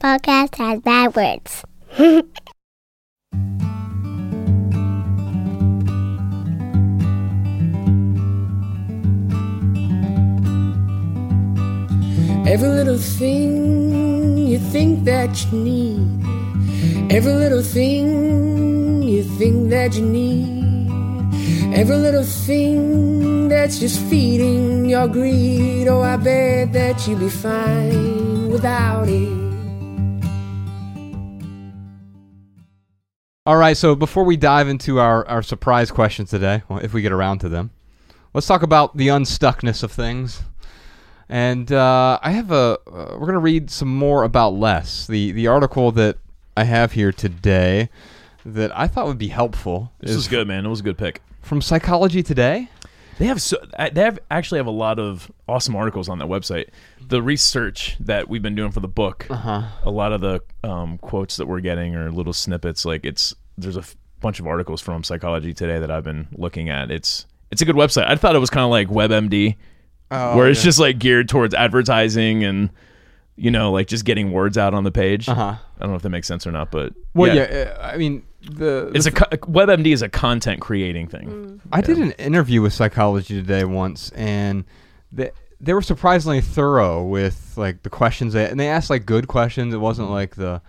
podcast has bad words. Every little thing you think that you need. Every little thing you think that you need. Every little thing that's just feeding your greed. Oh, I bet that you'd be fine without it. All right, so before we dive into our, our surprise questions today, well, if we get around to them, let's talk about the unstuckness of things. And uh, I have a. Uh, we're gonna read some more about less. The the article that I have here today that I thought would be helpful This is good, man. It was a good pick. from Psychology Today. They have so uh, they have actually have a lot of awesome articles on that website. The research that we've been doing for the book, Uh-huh. a lot of the um, quotes that we're getting are little snippets. Like it's there's a f- bunch of articles from Psychology Today that I've been looking at. It's it's a good website. I thought it was kind of like WebMD, Oh, where it's just like geared towards advertising and you know like just getting words out on the page. Uh huh. I don't know if that makes sense or not, but Well, yeah. uh, I mean, the it's the a co- WebMD is a content creating thing. I did an interview with Psychology Today once, and they they were surprisingly thorough with like the questions they and they asked like good questions. It wasn't like the.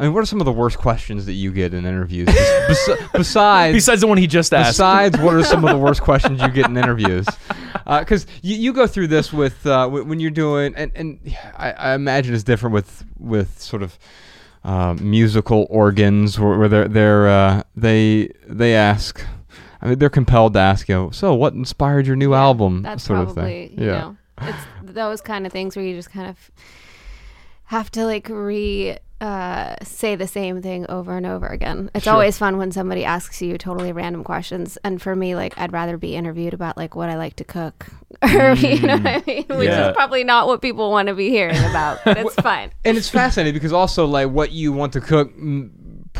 I mean, what are some of the worst questions that you get in interviews? Bes- besides, Besides the one he just asked. besides, what are some of the worst questions you get in interviews? Because you, you go through this with uh, when you're doing, and, and I, I imagine it's different with with sort of uh, musical organs where, where they're, they're uh, they they ask. I mean, they're compelled to ask you. So, what inspired your new album? That's sort probably, of thing. you yeah. know, it's those kind of things where you just kind of have to like re uh, say the same thing over and over again. It's Sure. always fun when somebody asks you totally random questions. And for me, like, I'd rather be interviewed about like what I like to cook, or you know what I mean, which Yeah. is probably not what people want to be hearing about. But it's fine. and it's fascinating because also like what you want to cook mm,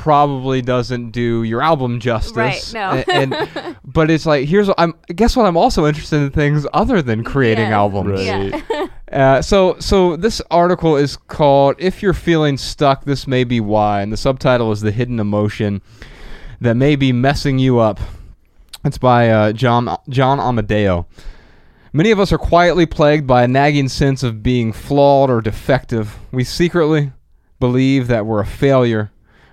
probably doesn't do your album justice Right, no. A- and, but it's like here's what i'm guess what i'm also interested in things other than creating Yeah. albums Right. Yeah. uh, so so this article is called if you're feeling stuck this may be why and the subtitle is the hidden emotion that may be messing you up it's by uh, john john amodeo Many of us are quietly plagued by a nagging sense of being flawed or defective. We secretly believe that we're a failure,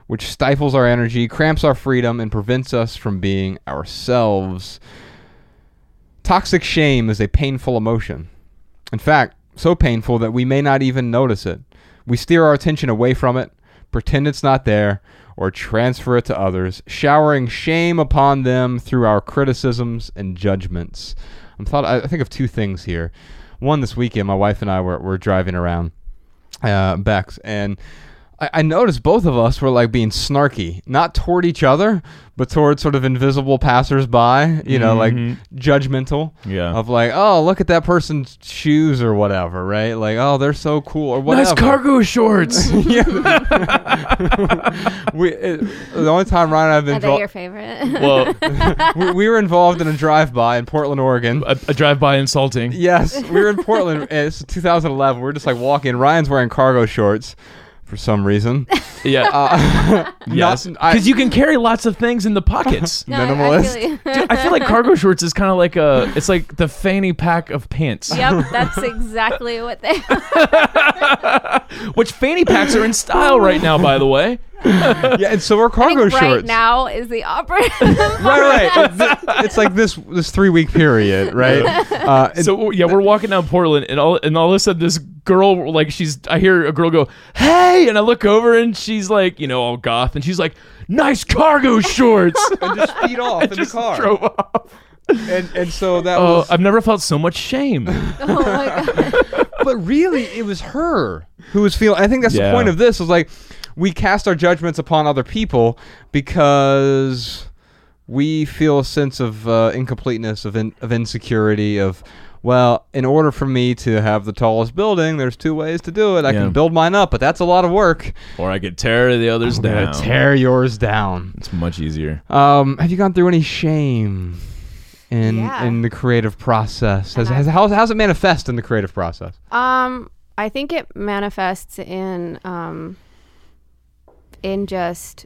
which stifles our energy, cramps our freedom, and prevents us from being ourselves. Toxic shame is a painful emotion. In fact, so painful that we may not even notice it. We steer our attention away from it, pretend it's not there, or transfer it to others, showering shame upon them through our criticisms and judgments. I'm thought I think of two things here. One this weekend, my wife and I were, were driving around uh, Bex, and I, I noticed both of us were like being snarky, not toward each other, but toward sort of invisible passersby. You know, like mm-hmm. judgmental. Yeah. Of like, oh, look at that person's shoes or whatever, right? Like, oh, they're so cool or whatever. Nice cargo shorts. yeah. we it, the only time Ryan and I have been Are they involved, your favorite? well, we, we were involved in a drive-by in Portland, Oregon. a, a drive-by insulting. Yes, we were in Portland. It's 2011. We are just like walking. Ryan's wearing cargo shorts for some reason. Yeah. Uh, yes. Because you can carry lots of things in the pockets. No, I- I minimalist. feel- Dude, I feel like cargo shorts is kind of like a. It's like the fanny pack of pants. Yep, that's exactly what they. Which fanny packs are in style right now, by the way. yeah, and so we're I cargo think right shorts. now is the operative. right, right. It's, it's like this this three week period, right? Uh, and- So yeah, we're walking down Portland, and all and all of a sudden, this girl like she's. I hear a girl go, "Hey!" and I look over, and she's like, you know, all goth, and she's like, "Nice cargo shorts." and just speed off in the Just car. drove off. And and so that Oh, was. I've never felt so much shame. oh my god. but really, it was her who was feeling. I think that's Yeah. the point of this. Was like we cast our judgments upon other people because we feel a sense of uh, incompleteness, of in, of insecurity, of well, in order for me to have the tallest building, there's two ways to do it. I Yeah. can build mine up, but that's a lot of work. or I could tear the others I'm down. tear yours down. It's much easier. Um, have you gone through any shame in Yeah. in the creative process? Has, And has how, how's it manifest in the creative process? Um, I think it manifests in um, in just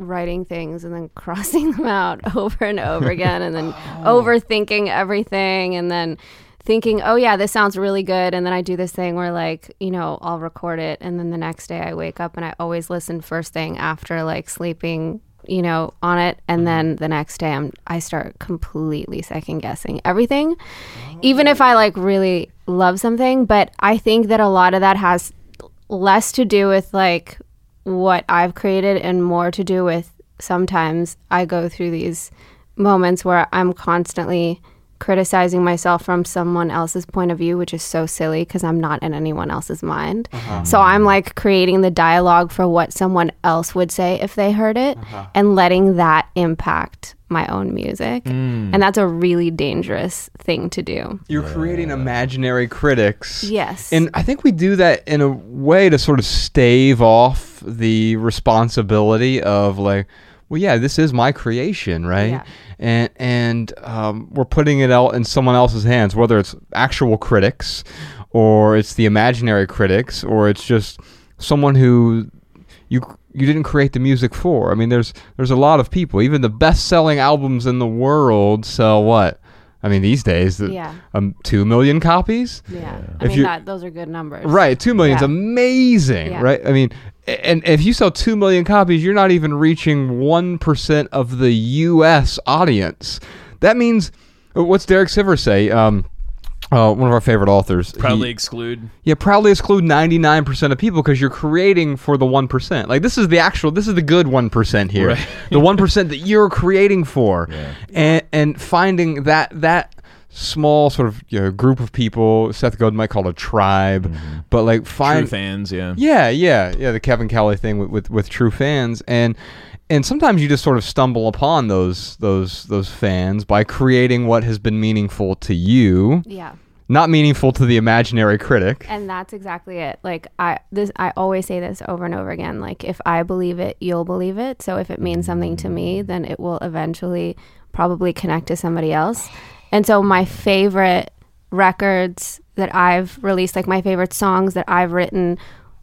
writing things and then crossing them out over and over again, and then oh. overthinking everything, and then thinking, oh yeah, this sounds really good, and then I do this thing where like you know I'll record it, and then the next day I wake up and I always listen first thing after like sleeping. You know, on it, and then mm-hmm. the next day I'm I start completely second guessing everything, oh. even if I like really love something. But I think that a lot of that has less to do with like what I've created and more to do with sometimes I go through these moments where I'm constantly criticizing myself from someone else's point of view, which is so silly because I'm not in anyone else's mind. Uh-huh. So I'm like creating the dialogue for what someone else would say if they heard it uh-huh. and letting that impact my own music. Mm. And that's a really dangerous thing to do. You're creating imaginary critics. Yes. And I think we do that in a way to sort of stave off the responsibility of like, well, yeah, this is my creation, right? Yeah. And and um, we're putting it out in someone else's hands, whether it's actual critics, or it's the imaginary critics, or it's just someone who you you didn't create the music for. I mean, there's there's a lot of people. Even the best-selling albums in the world sell what? I mean, these days, the- Yeah. um, two million copies. yeah. I If mean, you- that, those are good numbers. Right, two million's Yeah. amazing, Yeah. right? I mean, a- and if you sell two million copies, you're not even reaching one percent of the U.S. audience. That means, uh, what's Derek Sivers say? Um, uh, one of our favorite authors. Proudly He, exclude. yeah, proudly exclude ninety nine percent of people because you're creating for the one percent. Like this is the actual, this is the good one percent here, Right. the one percent that you're creating for, Yeah. and and finding that that small sort of you know, group of people. Seth Godin might call it a tribe, mm-hmm. but like True fans, yeah. yeah, yeah, yeah. The Kevin Kelly thing with, with, with true fans, and and sometimes you just sort of stumble upon those those those fans by creating what has been meaningful to you, Yeah. not meaningful to the imaginary critic. And that's exactly it. Like I this I always say this over and over again. Like if I believe it, you'll believe it. So if it means something to me, then it will eventually probably connect to somebody else. And so my favorite records that I've released, like my favorite songs that I've written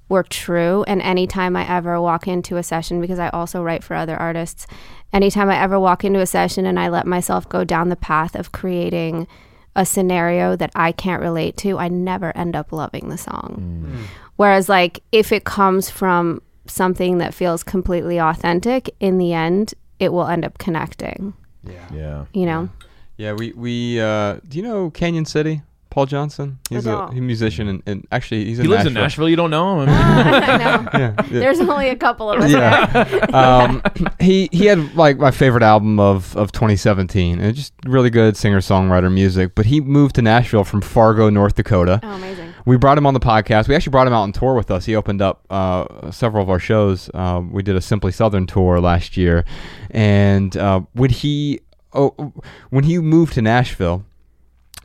were true and anytime I ever walk into a session because I also write for other artists, anytime I ever walk into a session and I let myself go down the path of creating a scenario that I can't relate to, I never end up loving the song. Mm. Hmm. Whereas, like, if it comes from something that feels completely authentic, in the end, it will end up connecting, Yeah. Yeah. you know? Yeah, we we uh, do you know Canyon City? Paul Johnson. He's a, he's a musician, and, and actually he's in He lives in Nashville. Nashville. You don't know him. I know. Yeah, yeah. There's only a couple of us Yeah. um, he he had like my favorite album of, of 2017 and just really good singer songwriter music but he moved to nashville from fargo north dakota Oh, amazing. we brought him on the podcast we actually brought him out on tour with us he opened up uh, several of our shows um, we did a simply southern tour last year and uh, when he oh, when he moved to nashville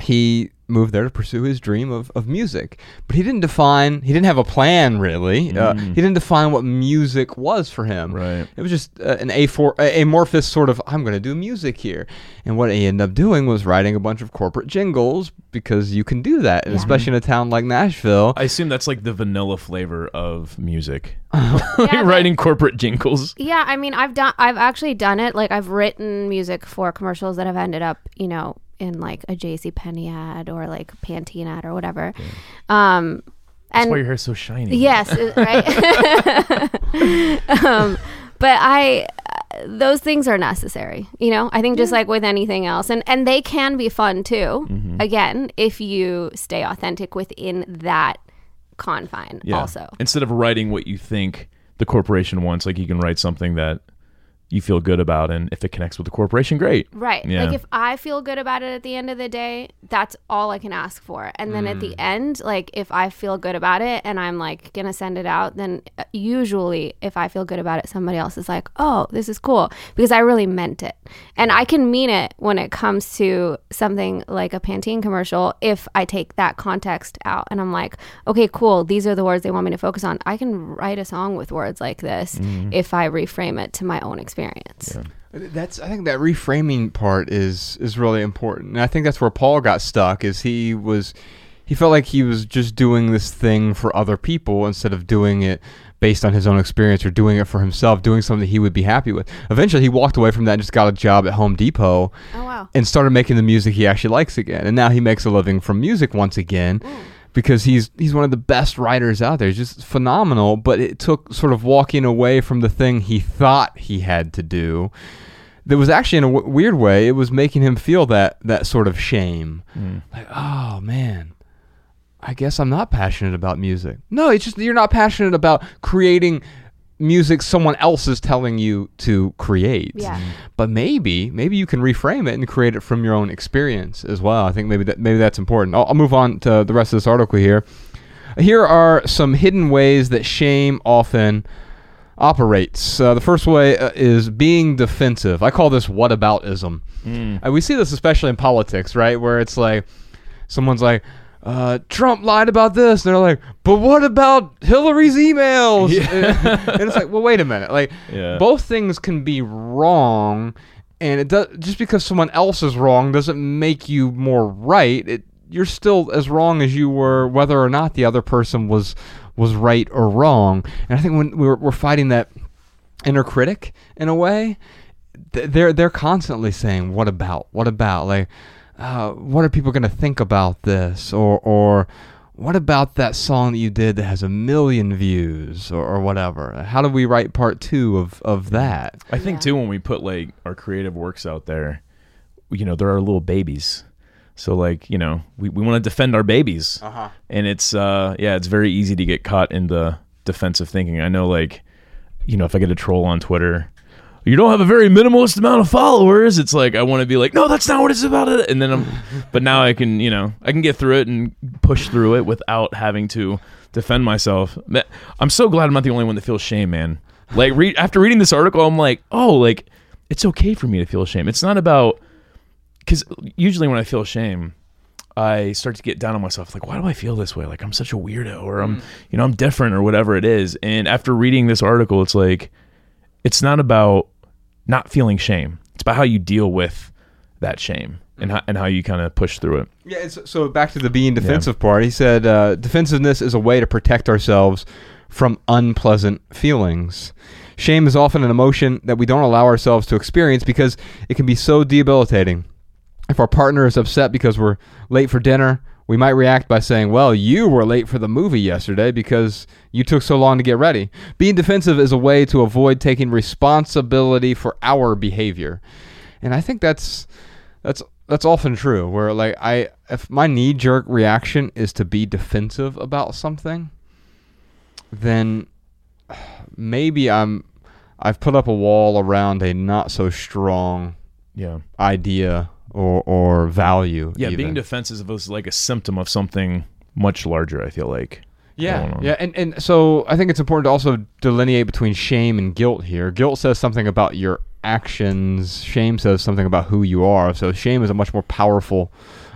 he moved there to pursue his dream of, of music but he didn't define he didn't have a plan really uh, he didn't define what music was for him Right. it was just uh, an afor- a- amorphous sort of i'm going to do music here and what he ended up doing was writing a bunch of corporate jingles because you can do that and especially in a town like nashville I assume that's like the vanilla flavor of music. Yeah, like but- writing corporate jingles. Yeah, I mean, I've done, I've actually done it. Like, I've written music for commercials that have ended up, you know, in like a JC Penney ad or like Pantene ad or whatever. Um, That's and why your hair's so shiny. Yes, right. um, but I, uh, those things are necessary. You know, I think just like with anything else, and and they can be fun too. Mm-hmm. Again, if you stay authentic within that confine. Yeah. Also, Instead of writing what you think the corporation wants, like you can write something that you feel good about, and if it connects with the corporation, great. Right. Yeah. Like if I feel good about it at the end of the day, that's all I can ask for. And then at Mm. the end, like if I feel good about it and I'm like to send it out, then uh, usually if I feel good about it, somebody else is like, "Oh, this is cool" because I really meant it. And I can mean it when it comes to something like a Pantene commercial if I take that context out and I'm like, "Okay, cool. These are the words they want me to focus on. I can write a song with words like this Mm-hmm. if I reframe it to my own experience." That's I think that reframing part is is really important. And I think that's where Paul got stuck is he was he felt like he was just doing this thing for other people instead of doing it based on his own experience or doing it for himself, doing something he would be happy with. Eventually, he walked away from that and just got a job at Home Depot Oh wow. and started making the music he actually likes again. And now he makes a living from music once again because he's he's one of the best writers out there. He's just phenomenal, but it took sort of walking away from the thing he thought he had to do. That was actually in a w- weird way. It was making him feel that that sort of shame, mm. like, oh man, I guess I'm not passionate about music. No, it's just you're not passionate about creating music someone else is telling you to create. Yeah. But maybe, maybe you can reframe it and create it from your own experience as well. I think maybe that maybe that's important. I'll, I'll move on to the rest of this article here. Here are some hidden ways that shame often operates. Uh, the first way uh, is being defensive. I call this whataboutism. Uh, we see this especially in politics, right? Where it's like someone's like, uh, Trump lied about this. And they're like, but what about Hillary's emails? and it's like, well, wait a minute. Like, Yeah. both things can be wrong, and it does just because someone else is wrong doesn't make you more right. It, you're still as wrong as you were, whether or not the other person was was right or wrong. And I think when we're, we're fighting that inner critic in a way, they're they're constantly saying, "What about? What about? Like, uh, what are people going to think about this? Or or what about that song that you did that has a million views or, or whatever? How do we write part two of of that? I think Yeah. too when we put like our creative works out there, you know, there are little babies. So like, you know, we, we want to defend our babies. Uh-huh. And it's uh yeah, it's very easy to get caught in the defensive thinking. I know like, you know, if I get a troll on Twitter, you don't have a very minimalist amount of followers. It's like I want to be like, no, that's not what it's about. And then I'm, but now I can, you know, I can get through it and push through it without having to defend myself. I'm so glad I'm not the only one that feels shame, man. Like re- after reading this article, I'm like, oh, like it's okay for me to feel shame. It's not about because usually when I feel shame, I start to get down on myself. Like, why do I feel this way? Like I'm such a weirdo, or I'm, mm. you know, I'm different, or whatever it is. And after reading this article, it's like, it's not about not feeling shame. It's about how you deal with that shame and how, and how you kind of push through it. Yeah, it's, so back to the being defensive part. He said uh, defensiveness is a way to protect ourselves from unpleasant feelings. Shame is often an emotion that we don't allow ourselves to experience because it can be so debilitating. If our partner is upset because we're late for dinner, we might react by saying, Well, you were late for the movie yesterday because you took so long to get ready. Being defensive is a way to avoid taking responsibility for our behavior. And I think that's that's that's often true where like I if my knee jerk reaction is to be defensive about something, then maybe I'm I've put up a wall around a not so strong Yeah. idea or or value. Yeah. even. Being defensive is like a symptom of something much larger. I feel like. Yeah, yeah, and and so I think it's important to also delineate between shame and guilt here. Guilt says something about your actions. Shame says something about who you are. So shame is a much more powerful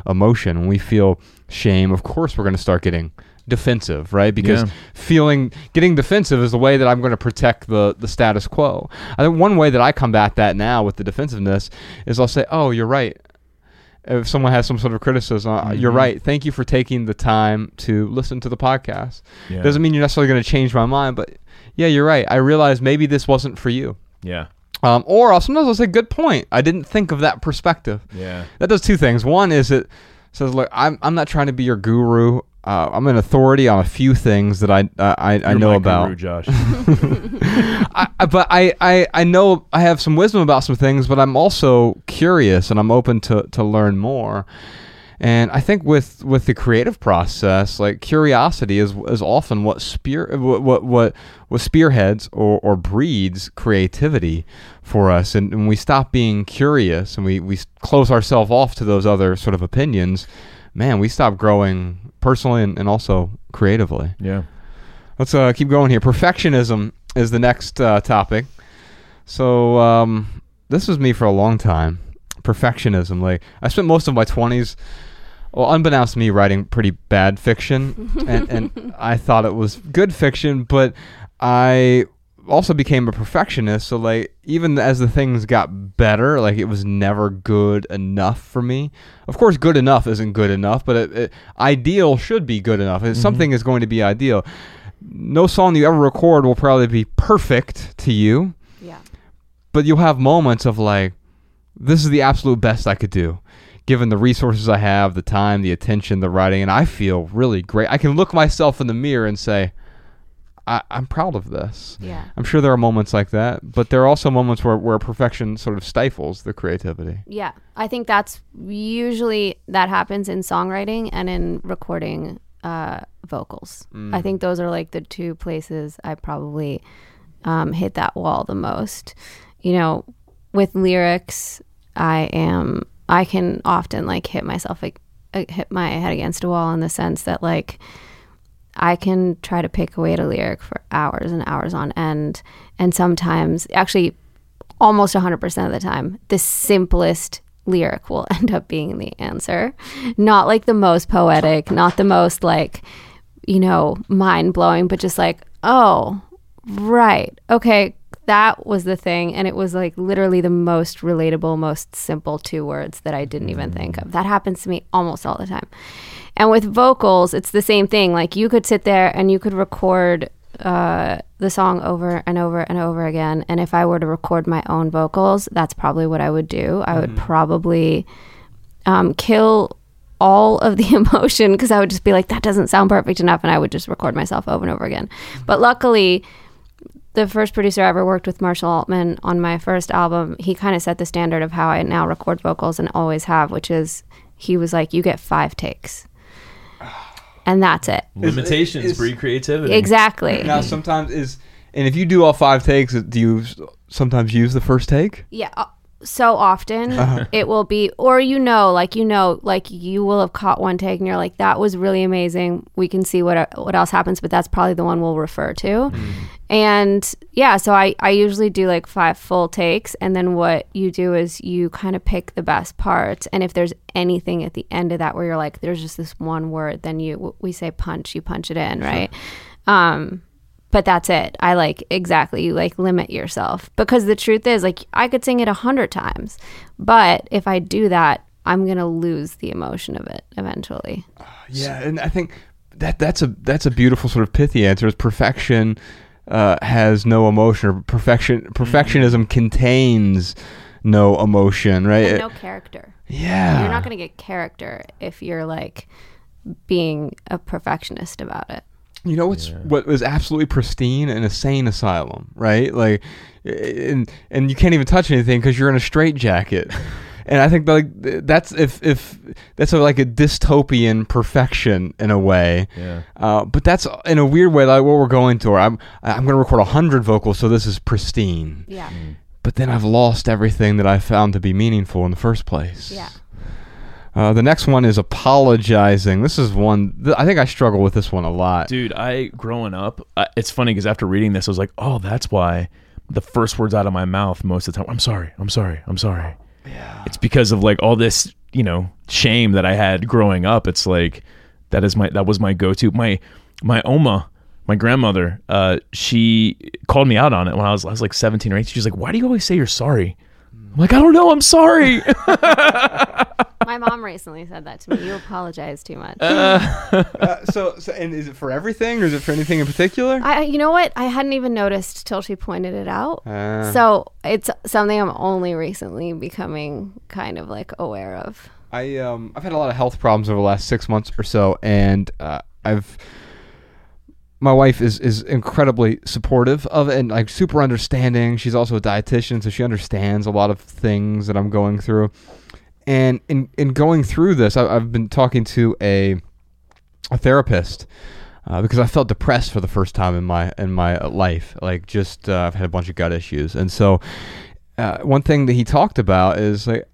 emotion. When we feel shame, of course, we're going to start getting defensive, right? Because Yeah. feeling getting defensive is the way that I'm going to protect the the status quo. I think one way that I combat that now with the defensiveness is I'll say, "Oh, you're right." If someone has some sort of criticism, uh, you're Mhm. right. Thank you for taking the time to listen to the podcast. Yeah. Doesn't mean you're necessarily going to change my mind, but yeah, you're right. I realized maybe this wasn't for you. Yeah. Um, or I'll sometimes I'll say, good point. I didn't think of that perspective. Yeah. That does two things. One is it says, look, I'm, I'm not trying to be your guru. Uh, I'm an authority on a few things that I uh, I, I know about. guru, Josh. I, but I, I, I know I have some wisdom about some things, but I'm also curious and I'm open to, to learn more. And I think with, with the creative process, like curiosity is, is often what spear what what what, what spearheads or, or breeds creativity for us. And when we stop being curious and we, we close ourselves off to those other sort of opinions, man, we stop growing personally and, and also creatively. yeah. Let's uh, keep going here. Perfectionism is the next uh, topic. So um, this was me for a long time. Perfectionism. Like I spent most of my twenties, well, unbeknownst to me, writing pretty bad fiction, and, and I thought it was good fiction, but I also became a perfectionist. So like even as the things got better, like it was never good enough for me. Of course, good enough isn't good enough, but it, it, ideal should be good enough. If mm-hmm. something is going to be ideal, no song you ever record will probably be perfect to you, Yeah. but you'll have moments of like, this is the absolute best I could do. Given the resources I have, the time, the attention, the writing, and I feel really great. I can look myself in the mirror and say, I, I'm proud of this. Yeah. I'm sure there are moments like that, but there are also moments where, where perfection sort of stifles the creativity. Yeah, I think that's usually that happens in songwriting and in recording uh, vocals. I think those are like the two places I probably um, hit that wall the most. You know, with lyrics, I am I can often like hit myself like uh, hit my head against a wall in the sense that like I can try to pick away at a lyric for hours and hours on end, and sometimes actually almost 100% of the time, the simplest lyric will end up being the answer. Not like the most poetic, not the most like, you know, mind blowing, but just like, oh, right. Okay, that was the thing. And it was like literally the most relatable, most simple two words that I didn't even think of. That happens to me almost all the time. And with vocals, it's the same thing. Like you could sit there and you could record uh, the song over and over and over again. And if I were to record my own vocals, that's probably what I would do. I would probably um, kill all of the emotion because I would just be like, that doesn't sound perfect enough. And I would just record myself over and over again. But luckily, the first producer I ever worked with, Marshall Altman, on my first album, he kind of set the standard of how I now record vocals and always have, which is he was like, you get five takes. And that's it. Limitations is- breed creativity. Exactly. Now, sometimes is, and if you do all five takes, do you sometimes use the first take? Yeah. Uh, So often Uh-huh. it will be, or you know, like you know, like you will have caught one take and you're like, that was really amazing. We can see what what else happens, but that's probably the one we'll refer to. Mm-hmm. And yeah, so I I usually do like five full takes, and then what you do is you kind of pick the best parts, and if there's anything at the end of that where you're like, there's just this one word, then you we say punch, you punch it in, right? Um, but that's it. I like exactly you like limit yourself because the truth is like I could sing it a hundred times, but if I do that, I'm gonna lose the emotion of it eventually. Yeah, and I think that that's a that's a beautiful sort of pithy answer. Is perfection uh, has no emotion, or perfection perfectionism contains no emotion, right? And no character. yeah, You're not gonna get character if you're like being a perfectionist about it. You know what's what was absolutely pristine? An insane asylum, right? Like, and and you can't even touch anything because you're in a straitjacket. and I think like that's if if that's a, like a dystopian perfection in a way. Yeah. Uh, but that's in a weird way like what we're going to. I'm I'm going to record hundred vocals, so this is pristine. Yeah. But then I've lost everything that I found to be meaningful in the first place. Yeah. Uh, the next one is apologizing. This is one th- I think I struggle with this one a lot. Dude, I growing up, I, it's funny because after reading this, I was like, oh, that's why the first words out of my mouth most of the time, I'm sorry, I'm sorry, I'm sorry. Yeah. It's because of like all this, you know, shame that I had growing up. It's like that is my that was my go to. My my oma, my grandmother, uh, she called me out on it when I was I was like 17 or 18. She's like, why do you always say you're sorry? I'm like, I don't know, I'm sorry. My mom recently said that to me. You apologize too much. Uh, so, so, and is it for everything, or is it for anything in particular? I, you know what? I hadn't even noticed till she pointed it out. Uh, so it's something I'm only recently becoming kind of like aware of. I um, I've had a lot of health problems over the last six months or so, and uh, I've my wife is is incredibly supportive of it and like super understanding. She's also a dietitian, so she understands a lot of things that I'm going through. And in in going through this, I, I've been talking to a a therapist uh, because I felt depressed for the first time in my in my life. Like just uh, I've had a bunch of gut issues, and so uh, one thing that he talked about is like.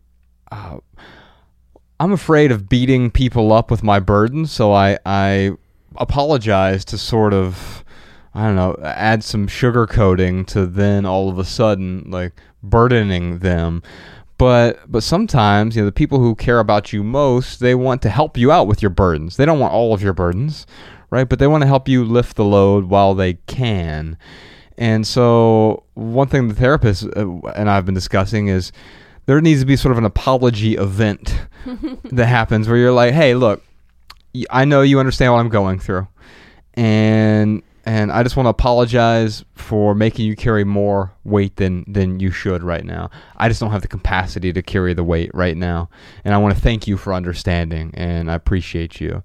Uh, I'm afraid of beating people up with my burden, so I I apologize to sort of I don't know add some sugar coating to then all of a sudden like burdening them. But but sometimes you know the people who care about you most they want to help you out with your burdens. They don't want all of your burdens, right? But they want to help you lift the load while they can. And so, one thing the therapist uh, and I've been discussing is there needs to be sort of an apology event that happens where you're like, "Hey, look, i know you understand what I'm going through, and and I just want to apologize for making you carry more weight than than you should right now. I just don't have the capacity to carry the weight right now, and I want to thank you for understanding, and I appreciate you."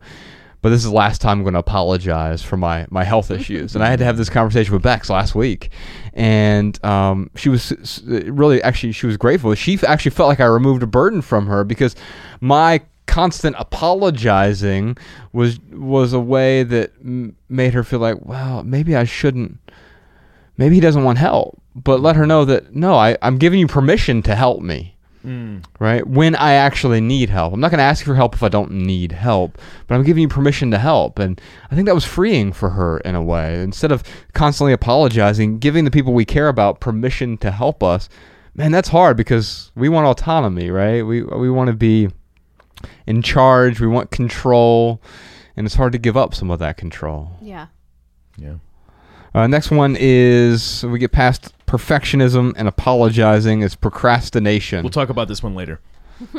But this is the last time I'm going to apologize for my, my health issues. And I had to have this conversation with Bex last week. And um, she was really, actually, she was grateful. She actually felt like I removed a burden from her because my constant apologizing was was a way that m- made her feel like, well, maybe I shouldn't. Maybe he doesn't want help. But let her know that, no, I, I'm giving you permission to help me mm. right? When I actually need help. I'm not going to ask for help if I don't need help, but I'm giving you permission to help. And I think that was freeing for her in a way. Instead of constantly apologizing, giving the people we care about permission to help us, man, that's hard because we want autonomy, right? We, we want to be in charge, we want control, and it's hard to give up some of that control. Yeah. Yeah. Uh, next one is we get past perfectionism and apologizing is procrastination. We'll talk about this one later.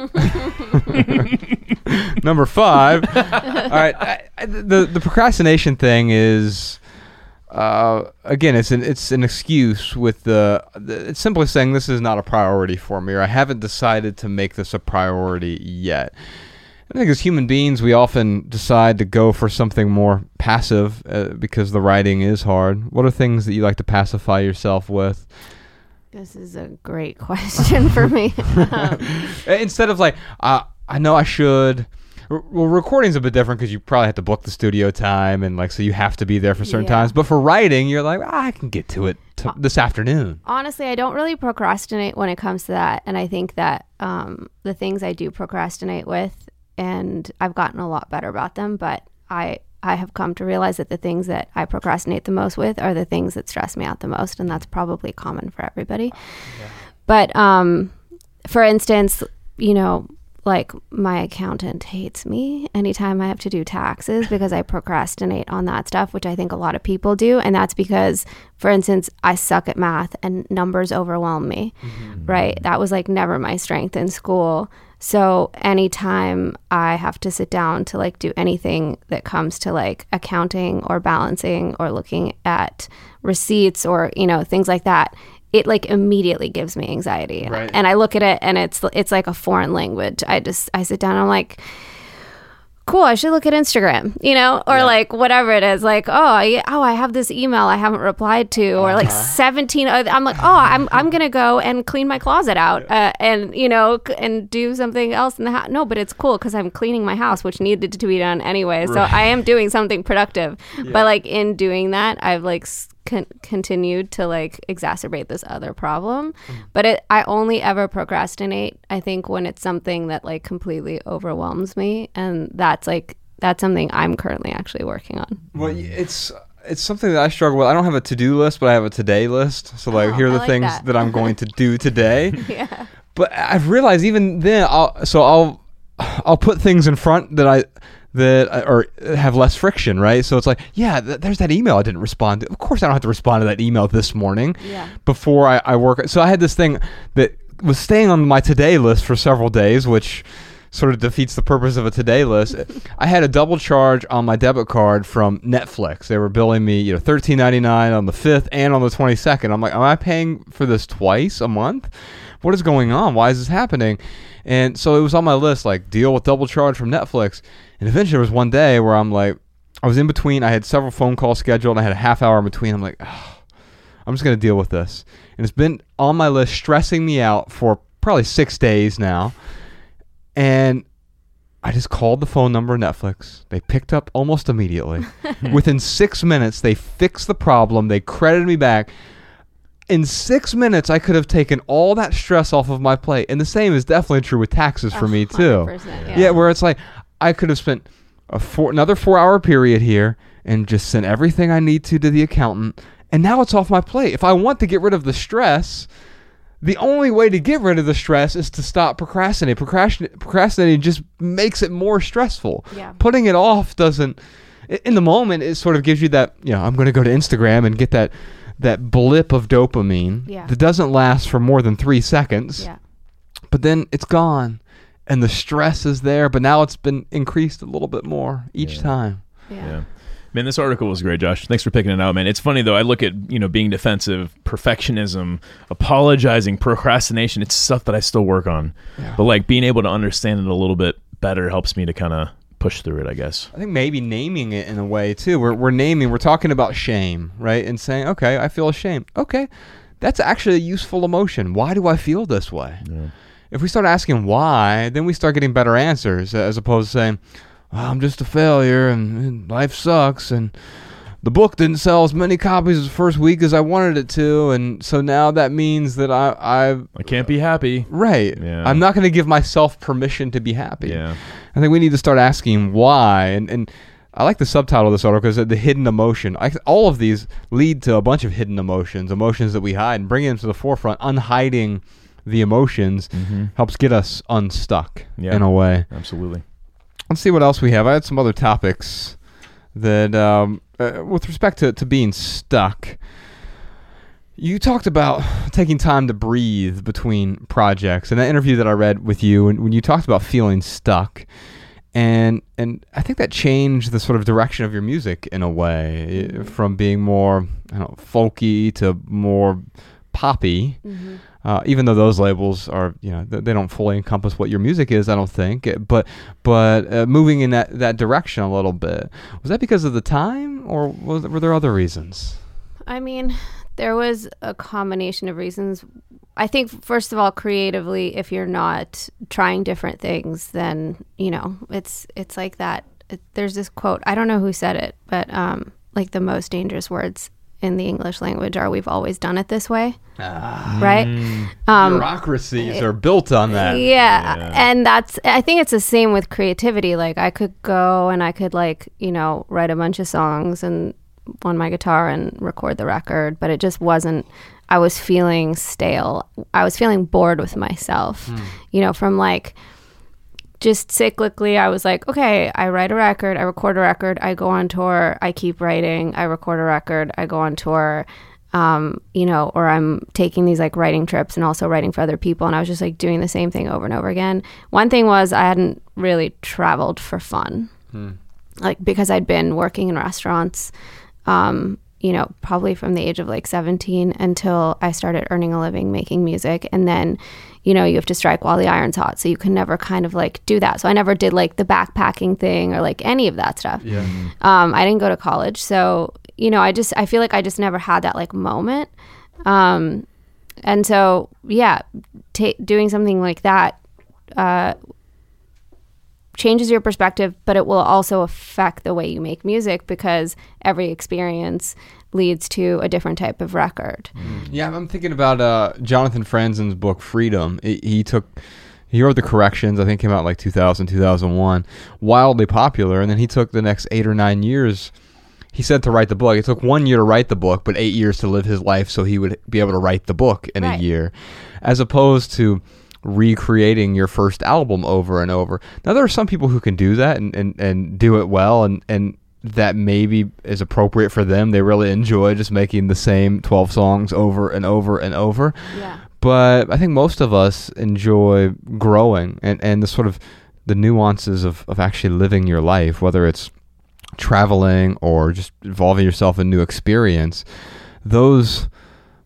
Number five. All right. I, I, the the procrastination thing is, uh, again, it's an it's an excuse with the, the. It's simply saying this is not a priority for me, or I haven't decided to make this a priority yet. I think as human beings, we often decide to go for something more passive uh, because the writing is hard. What are things that you like to pacify yourself with? This is a great question for me. Um, Uh, Instead of like, uh, I know I should. R- Well, recording's a bit different because you probably have to book the studio time and like, so you have to be there for certain Yeah. times. But for writing, you're like, ah, I can get to it t- this afternoon. honestly, I don't really procrastinate when it comes to that. And I think that um, the things I do procrastinate with, and I've gotten a lot better about them, but I I have come to realize that the things that I procrastinate the most with are the things that stress me out the most, and that's probably common for everybody. But um, for instance, you know, like my accountant hates me anytime I have to do taxes because I procrastinate on that stuff, which I think a lot of people do. And that's because, for instance, I suck at math and numbers overwhelm me, mm-hmm. right? That was like never my strength in school. So anytime I have to sit down to like do anything that comes to like accounting or balancing or looking at receipts or, you know, things like that, it like immediately gives me anxiety. And- Right. And I look at it and it's it's like a foreign language. I just I sit down and I'm like cool i should look at instagram you know or like whatever it is. Like oh yeah, oh i have this email i haven't replied to or like 17 oth- i'm like oh i'm, I'm gonna go and clean my closet out uh, and you know and do something else in the house no but it's cool because i'm cleaning my house which needed to be done anyway. So i am doing something productive. But like in doing that i've like con- continued to like exacerbate this other problem mm-hmm. but it i only ever procrastinate i think when it's something that like completely overwhelms me and that's like that's something i'm currently actually working on Well, it's it's something that I struggle with. I don't have a to do list, but I have a today list. So like, Oh, here are the like things that. that. I'm going to do today. yeah but I've realized even then, I'll so I'll I'll put things in front that I that I- or uh, have less friction, right? So it's like, yeah, th- there's that email I didn't respond to. Of course, I don't have to respond to that email this morning Yeah. before I, I work. So I had this thing that was staying on my today list for several days, which sort of defeats the purpose of a today list. I had a double charge on my debit card from Netflix. They were billing me, you know, thirteen ninety nine on the fifth and on the twenty second. I'm like, am I paying for this twice a month? What is going on? Why is this happening? And so it was on my list, like deal with double charge from Netflix. And eventually there was one day where I'm like, I was in between. I had several phone calls scheduled. And I had a half hour in between. I'm like, "Ugh, I'm just gonna deal with this. And it's been on my list, stressing me out for probably six days now. And I just called the phone number of Netflix. They picked up almost immediately. Within six minutes, they fixed the problem. They credited me back. In six minutes, I could have taken all that stress off of my plate. And the same is definitely true with taxes for me, too. Yeah. yeah. where it's like I could have spent a four, another four hour period here and just sent everything I need to to the accountant. And now it's off my plate. If I want to get rid of the stress, the only way to get rid of the stress is to stop procrastinating. Procrastin- procrastinating just makes it more stressful. Yeah. Putting it off doesn't. In the moment, it sort of gives you that. You know, I'm going to go to Instagram and get that that blip of dopamine Yeah. that doesn't last for more than three seconds, Yeah. but then it's gone, and the stress is there. But now it's been increased a little bit more each Yeah. time. Yeah. Yeah. Man, this article was great, Josh. Thanks for picking it out, man. It's funny though. I look at you know being defensive, perfectionism, apologizing, procrastination. It's stuff that I still work on, Yeah. but like being able to understand it a little bit better helps me to kind of push through it. I guess. I think maybe naming it in a way too. We're we're naming. We're talking about shame, right? And saying, okay, I feel ashamed. Okay, that's actually a useful emotion. Why do I feel this way? Yeah. If we start asking why, then we start getting better answers as opposed to saying, "Oh, I'm just a failure and, and life sucks and the book didn't sell as many copies the first week as I wanted it to, and so now that means that I I I can't be happy. right. Yeah. I'm not going to give myself permission to be happy. Yeah. I think we need to start asking why. And, and I like the subtitle of this article because the hidden emotion. I, all of these lead to a bunch of hidden emotions, emotions that we hide, and bringing them to the forefront, unhiding the emotions helps get us unstuck Yeah. in a way. Absolutely. Let's see what else we have. I had some other topics that, um, uh, with respect to, to being stuck, you talked about taking time to breathe between projects. In that interview that I read with you, when, when you talked about feeling stuck, and and I think that changed the sort of direction of your music in a way, eh, from being more I don't know, folky to more poppy. Uh, even though those labels are, you know, they don't fully encompass what your music is, I don't think. But but uh, moving in that, that direction a little bit was that because of the time, or was, were there other reasons? I mean, there was a combination of reasons. I think, first of all, creatively, if you're not trying different things, then you know it's it's like that. There's this quote. I don't know who said it, but um, like the most dangerous words in the English language are "We've always done it this way," ah. right? Mm. Um, Bureaucracies are built on that. yeah. Yeah. and that's i think it's the same with creativity like i could go and i could like you know write a bunch of songs and on my guitar and record the record but it just wasn't i was feeling stale i was feeling bored with myself hmm. you know from like just cyclically i was like okay i write a record i record a record i go on tour i keep writing i record a record i go on tour um, you know or i'm taking these like writing trips and also writing for other people. And i was just like doing the same thing over and over again. One thing was i hadn't really traveled for fun. Like because i'd been working in restaurants um, you know, probably from the age of like 17 until I started earning a living making music. And then, you know, you have to strike while the iron's hot. So you can never kind of like do that. So I never did like the backpacking thing or like any of that stuff. Yeah. Um, I didn't go to college. So, you know, I just, I feel like I just never had that like moment. Um, and so, yeah, ta doing something like that uh, changes your perspective, but it will also affect the way you make music because every experience leads to a different type of record. Yeah, I'm thinking about uh, Jonathan Franzen's book Freedom. He, he took he wrote the corrections. I think came out like 2000, 2001. Wildly popular, and then he took the next eight or nine years. He said to write the book. It took one year to write the book, but eight years to live his life, so he would be able to write the book in Right. a year, as opposed to recreating your first album over and over. Now there are some people who can do that and, and, and do it well and, and that maybe is appropriate for them. They really enjoy just making the same 12 songs over and over and over. Yeah. But I think most of us enjoy growing and, and the sort of the nuances of, of actually living your life, whether it's traveling or just involving yourself in new experience. Those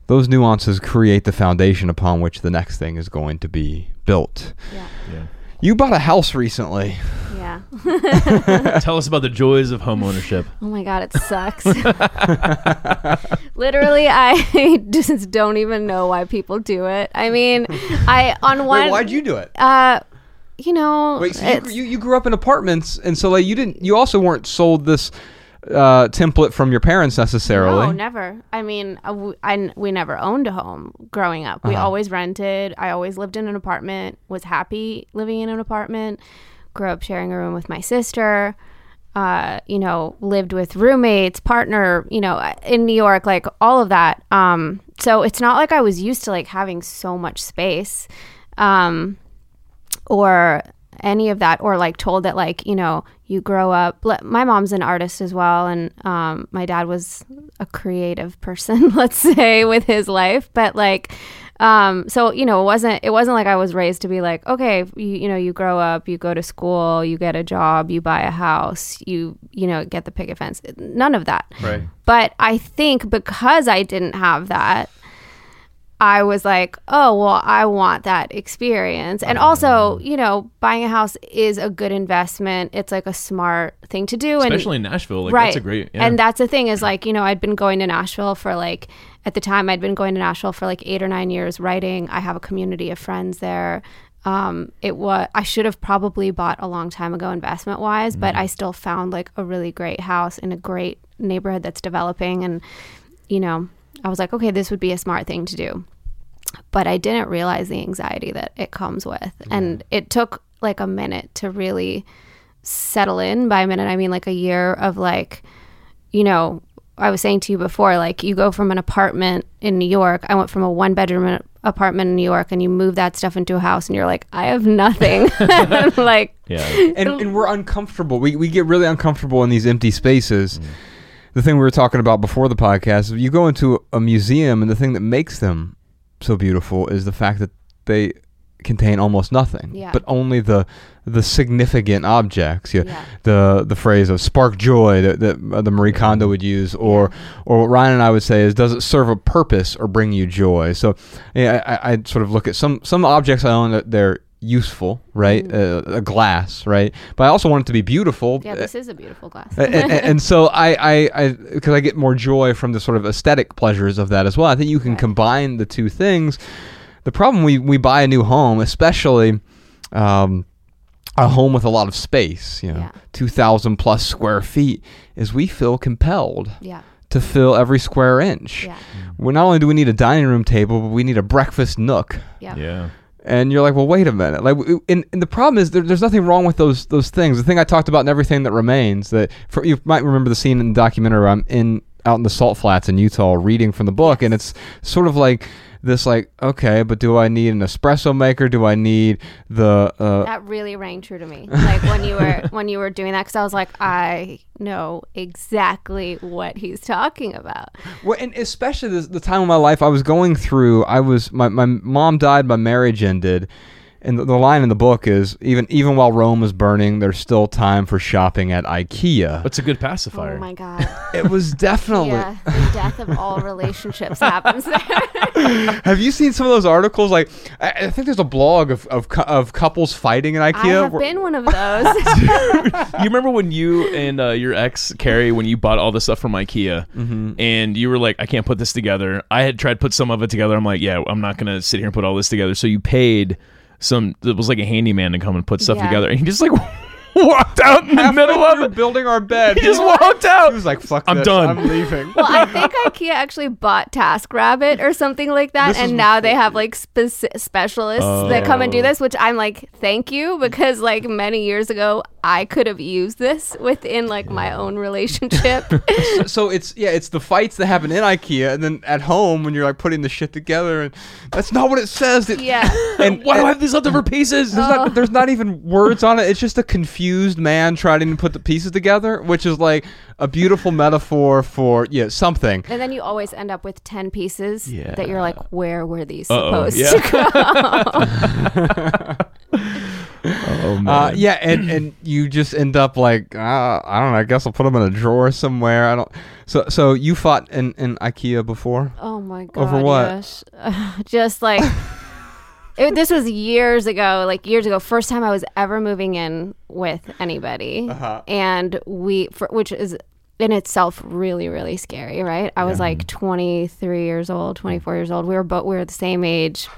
those nuances create the foundation upon which the next thing is going to be built. Yeah. Yeah. You bought a house recently. Yeah. Tell us about the joys of home ownership. Oh my god, it sucks. Literally, I just don't even know why people do it. I mean, I on one Wait, why'd you do it? uh you know, Wait, so you, you you grew up in apartments, and so like you didn't. You also weren't sold this uh, template from your parents necessarily. No, never. I mean, uh, w- I n- we never owned a home growing up. We Uh-huh. always rented. I always lived in an apartment. Was happy living in an apartment. Grew up sharing a room with my sister. Uh, you know, lived with roommates, partner. You know, uh, in New York, like all of that. Um, so it's not like I was used to like having so much space. Um, or any of that or like told that like you know you grow up. My mom's an artist as well, and um, my dad was a creative person, let's say, with his life. But like, um, so you know, it wasn't it wasn't like I was raised to be like, okay, you, you know, you grow up, you go to school, you get a job, you buy a house, you you know, get the picket fence. None of that. Right. But I think because I didn't have that, I was like, oh, well, I want that experience. And also, you know, buying a house is a good investment. It's like a smart thing to do. Especially in Nashville. Like right. that's a great yeah. And that's the thing is like, you know, I'd been going to Nashville for like, at the time, I'd been going to Nashville for like eight or nine years writing. I have a community of friends there. Um, it was I should have probably bought a long time ago investment wise, but I still found like a really great house in a great neighborhood that's developing and you know, I was like, okay, this would be a smart thing to do. But I didn't realize the anxiety that it comes with. And it took like a minute to really settle in. By a minute, I mean like a year of like, you know, I was saying to you before, like you go from an apartment in New York. I went from a one bedroom apartment in New York and you move that stuff into a house and you're like, I have nothing. like, yeah. and, and we're uncomfortable. We, we get really uncomfortable in these empty spaces. Mm. The thing we were talking about before the podcast, you go into a museum, and the thing that makes them so beautiful is the fact that they contain almost nothing, Yeah. but only the the significant objects. You, Yeah. The the phrase of spark joy that, that uh, the Marie Kondo would use, or or what Ryan and I would say is, does it serve a purpose or bring you joy? So yeah, I, I, I sort of look at some some objects I own that they're useful, right? Uh, a glass, right? But I also want it to be beautiful. yeah, this is a beautiful glass. and, and, and so I, I, I, because I get more joy from the sort of aesthetic pleasures of that as well. I think you can Right. combine the two things. The problem we we buy a new home, especially um, a home with a lot of space, you know, Yeah. two thousand plus square feet, is we feel compelled yeah. to fill every square inch. Yeah. Well, not only do we need a dining room table, but we need a breakfast nook. Yeah. Yeah. And you're like, well, wait a minute. Like, and, and the problem is there, there's nothing wrong with those those things. The thing I talked about and everything that remains. That for, you might remember the scene in the documentary. Where I'm in out in the salt flats in Utah reading from the book, and it's sort of like this. Like, okay, but do I need an espresso maker? Do I need the? Uh, That really rang true to me. Like when you were when you were doing that, because I was like, I know exactly what he's talking about. Well, and especially the, the time of my life I was going through, I was my, my mom died, my marriage ended, and the, the line in the book is even even while Rome is burning, there's still time for shopping at IKEA. That's a good pacifier. Oh my god. it was definitely. Yeah, the death of all relationships happens there. Have you seen some of those articles? Like, I, I think there's a blog of of, of couples fighting in I IKEA. have where- been one of those. you remember when you and uh, your ex Carrie when you bought all this stuff from IKEA Mm-hmm. and you were like, I can't put this together. I had tried to put some of it together. I'm like, yeah, I'm not gonna sit here and put all this together. So you paid some. It was like a handyman to come and put stuff Yeah. together, and he just like walked out in the Halfway middle of through it. building our bed. He just walked out. He was like, "Fuck I'm this, done." I'm leaving." well, I think IKEA actually bought TaskRabbit or something like that, This and now they have like speci- specialists oh. that come and do Oh. this. Which I'm like, thank you, because like many years ago, I could have used this within like my own relationship. so it's yeah, it's the fights that happen in IKEA, and then at home when you're like putting the shit together, and that's not what it says. It, yeah. and Why do I have these leftover pieces? there's not there's not even words on it. It's just a confused man trying to put the pieces together, which is like a beautiful metaphor for yeah something. And then you always end up with 10 pieces Yeah. that you're like, where were these Uh-oh, supposed yeah. to go? Oh man. Uh, yeah, and and you just end up like uh, I don't know. I guess I'll put them in a drawer somewhere. I don't. So so you fought in in IKEA before? Oh my God. Over what? Yes. just like, it, this was years ago, like years ago, first time I was ever moving in with anybody. Uh-huh. And we, for, which is in itself really, really scary, right? I was like 23 years old, 24 years old. We were both, we were the same age.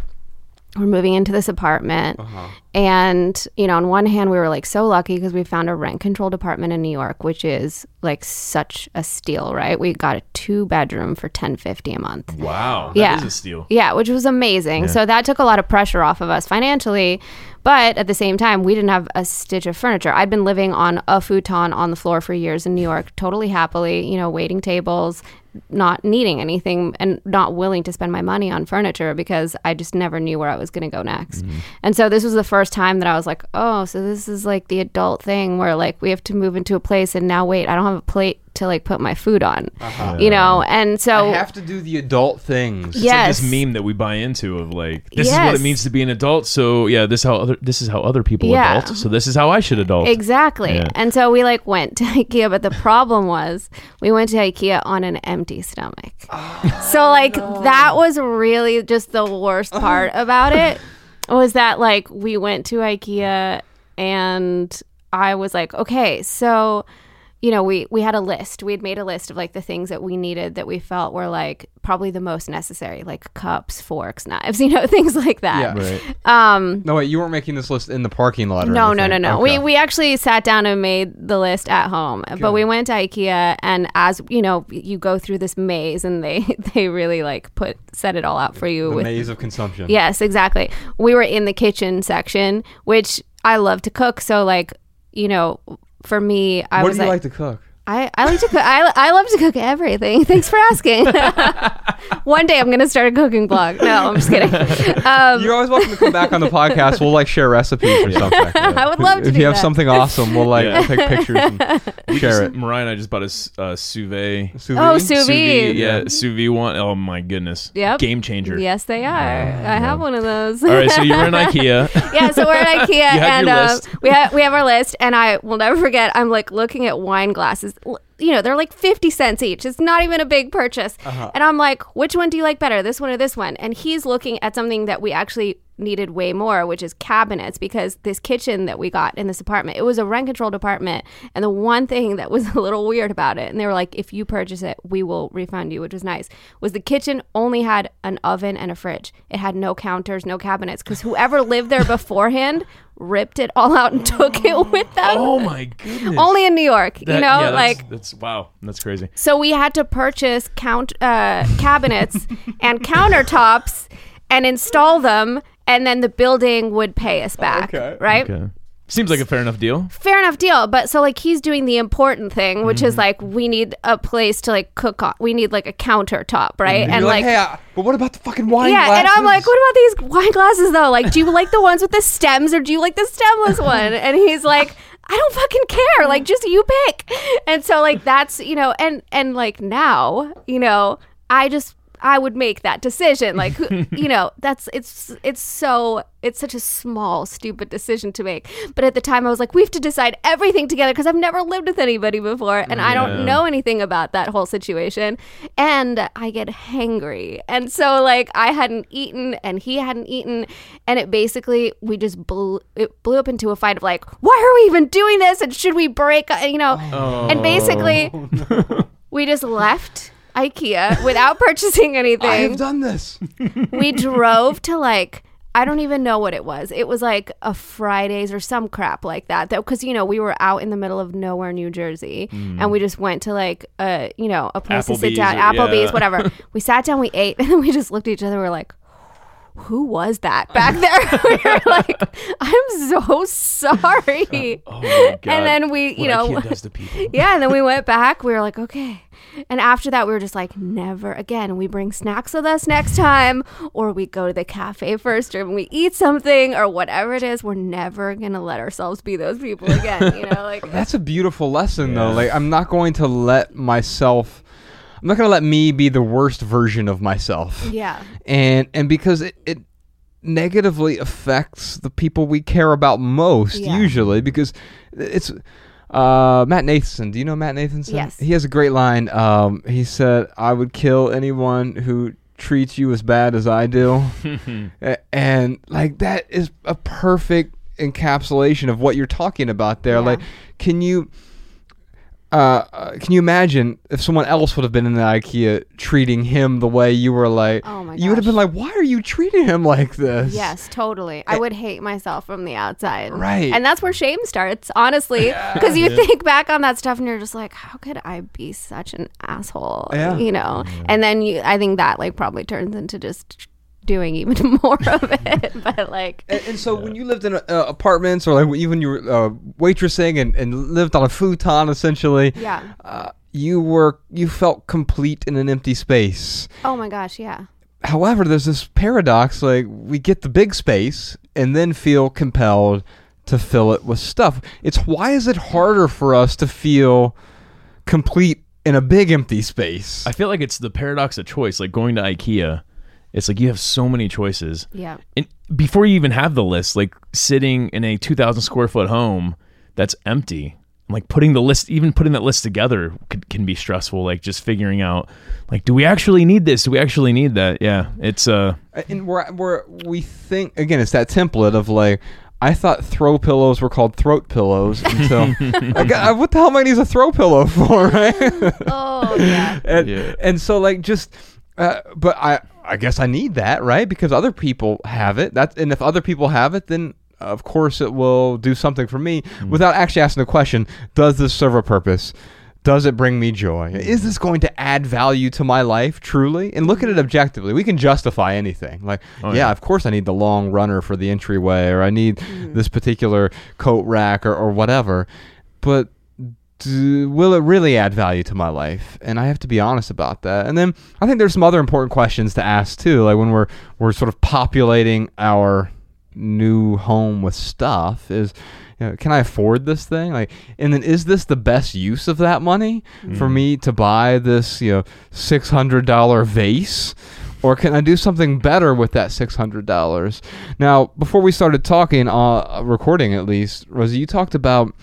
We're moving into this apartment. Uh-huh. And, you know, on one hand, we were like so lucky because we found a rent controlled apartment in New York, which is like such a steal, right? We got a two bedroom for 1050 a month. wow. That yeah. is a steal. Yeah, which was amazing. So that took a lot of pressure off of us financially. But at the same time, we didn't have a stitch of furniture. I'd been living on a futon on the floor for years in New York, totally happily, you know, waiting tables, not needing anything and not willing to spend my money on furniture because I just never knew where I was going to go next. Mm-hmm. And so this was the first time that I was like, oh, so this is like the adult thing where like we have to move into a place and now wait, I don't have a plate to like put my food on, uh-huh. you know? And so I have to do the adult things. yes. This meme that we buy into of like this is what it means to be an adult. So yeah, this how other this is how other people Yeah. adult. So this is how I should adult. Exactly. Yeah. And so we like went to IKEA, but the problem was we went to IKEA on an empty stomach. Oh, so like that was really just the worst part about it was that like we went to IKEA and I was like, okay, so you know, we we had a list. We had made a list of like the things that we needed that we felt were like probably the most necessary, like cups, forks, knives, you know, things like that. Yeah. Right. Um No, wait, you weren't making this list in the parking lot. Or no, no, no, anything. no. Okay. We we actually sat down and made the list at home. But we went to IKEA and as you know, you go through this maze and they they really like put set it all out for you the with maze of consumption. Yes, exactly. We were in the kitchen section, which I love to cook, so like, you know, for me, I What was do you like, like to cook? I, I like to cook. I, I love to cook everything. Thanks for asking. One day I'm gonna start a cooking blog. No, I'm just kidding. Um, You're always welcome to come back on the podcast. We'll like share recipes or something. I would love to if do you have that. something awesome, we'll like Yeah. take pictures and We share just, it. Mariah and I just bought a uh, sous vide. Sous Oh, vide? sous vide. Yeah, sous vide one. Oh my goodness. Yep. Game changer. Yes, they are. I have one of those. All right, so you're in IKEA. yeah, so we're at IKEA had and your uh, we have we have our list, and I will never forget. I'm like looking at wine glasses. You know, they're like fifty cents each. It's not even a big purchase, Uh-huh. and I'm like, which one do you like better, this one or this one? And he's looking at something that we actually needed way more, which is cabinets, because this kitchen that we got in this apartment, it was a rent controlled apartment, and the one thing that was a little weird about it, and they were like, if you purchase it, we will refund you, which was nice, was the kitchen only had an oven and a fridge. It had no counters, no cabinets, because whoever lived there beforehand ripped it all out and took it with them. Oh my goodness. Only in New York, you know, yeah, that's- like that's wow. That's crazy. so we had to purchase count uh, cabinets and countertops and install them, and then the building would pay us back, Okay. right? Okay. Seems like a fair enough deal. Fair enough deal, but so like he's doing the important thing, which Mm-hmm. is like we need a place to like cook on. We need like a countertop, right? And, And you're like, like, hey, uh, but what about the fucking wine yeah, glasses? and I'm like, what about these wine glasses though? Like, do you like the ones with the stems or do you like the stemless one? And he's like, I don't fucking care. Like, just you pick. And so like that's you know, and and like now, you know, I just I would make that decision. Like, who- you know, that's it's it's so it's such a small stupid decision to make. But at the time, I was like, we have to decide everything together because I've never lived with anybody before, and I don't know anything about that whole situation. And I get hangry, and so like I hadn't eaten, and he hadn't eaten, and it basically we just blew it blew up into a fight of like, why are we even doing this? And should we break? uh, You know, and basically we just left IKEA without purchasing anything. I have done this. we drove to like I don't even know what it was. It was like a Fridays or some crap like that. That because you know we were out in the middle of nowhere, New Jersey, mm. and we just went to like a you know a place to sit down, or- Applebee's, yeah. whatever. we sat down, we ate, and then we just looked at each other. We are like. Who was that back there? we were like, I'm so sorry. Oh, oh my god. And then we, you What know, does to people. yeah, and then we went back. We were like, okay. And after that, we were just like, never again. We bring snacks with us next time, or we go to the cafe first, or we eat something, or whatever it is. We're never gonna let ourselves be those people again. You know, like That's a beautiful lesson, though. Like, I'm not going to let myself. I'm not going to let me be the worst version of myself. yeah, and and because it, it negatively affects the people we care about most Yeah. usually because it's uh, Matt Nathanson. Do you know Matt Nathanson? Yes. He has a great line. Um, he said, "I would kill anyone who treats you as bad as I do," and like that is a perfect encapsulation of what you're talking about there. Yeah. Like, can you? Uh, uh, can you imagine if someone else would have been in the IKEA treating him the way you were like? Oh my You would have been like, "Why are you treating him like this?" yes, totally. I would hate myself from the outside, Right. And that's where shame starts, honestly, because you think back on that stuff and you're just like, how could I be such an asshole? Yeah. You know, and then you, I think that like probably turns into just doing even more of it, but like. And, and so when you lived in uh, apartments or like even you were uh, waitressing and, and lived on a futon essentially, Yeah. uh, you were you felt complete in an empty space. Oh my gosh, yeah. However, there's this paradox like we get the big space and then feel compelled to fill it with stuff. It's why is it harder for us to feel complete in a big empty space? I feel like it's the paradox of choice. Like going to IKEA, it's like you have so many choices. Yeah. And before you even have the list, like sitting in a 2,000 square foot home that's empty, like putting the list, even putting that list together could, can be stressful. Like just figuring out, like, do we actually need this? Do we actually need that? Yeah. It's, uh, and we're, we're we think again it's that template of like I thought throw pillows were called throat pillows until I got, what the hell am I gonna use a throw pillow for, right? Oh yeah. and, Yeah. and so like just uh, but I I guess I need that right? Because other people have it. That and if other people have it then of course it will do something for me mm-hmm. without actually asking the question does this serve a purpose? Does it bring me joy? Mm-hmm. Is this going to add value to my life truly? And look at it objectively. We can justify anything. Like oh, yeah, yeah. of course i need the long runner for the entryway or i need mm-hmm. this particular coat rack or, or whatever. But do, will it really add value to my life? And I have to be honest about that. And then I think there's some other important questions to ask too, like when we're we're sort of populating our new home with stuff is you know, can I afford this thing? Like, and then is this the best use of that money for me to buy this, you know, six hundred dollar vase, or can I do something better with that six hundred dollars? Now, before we started talking, uh, recording at least, Rosi, you talked about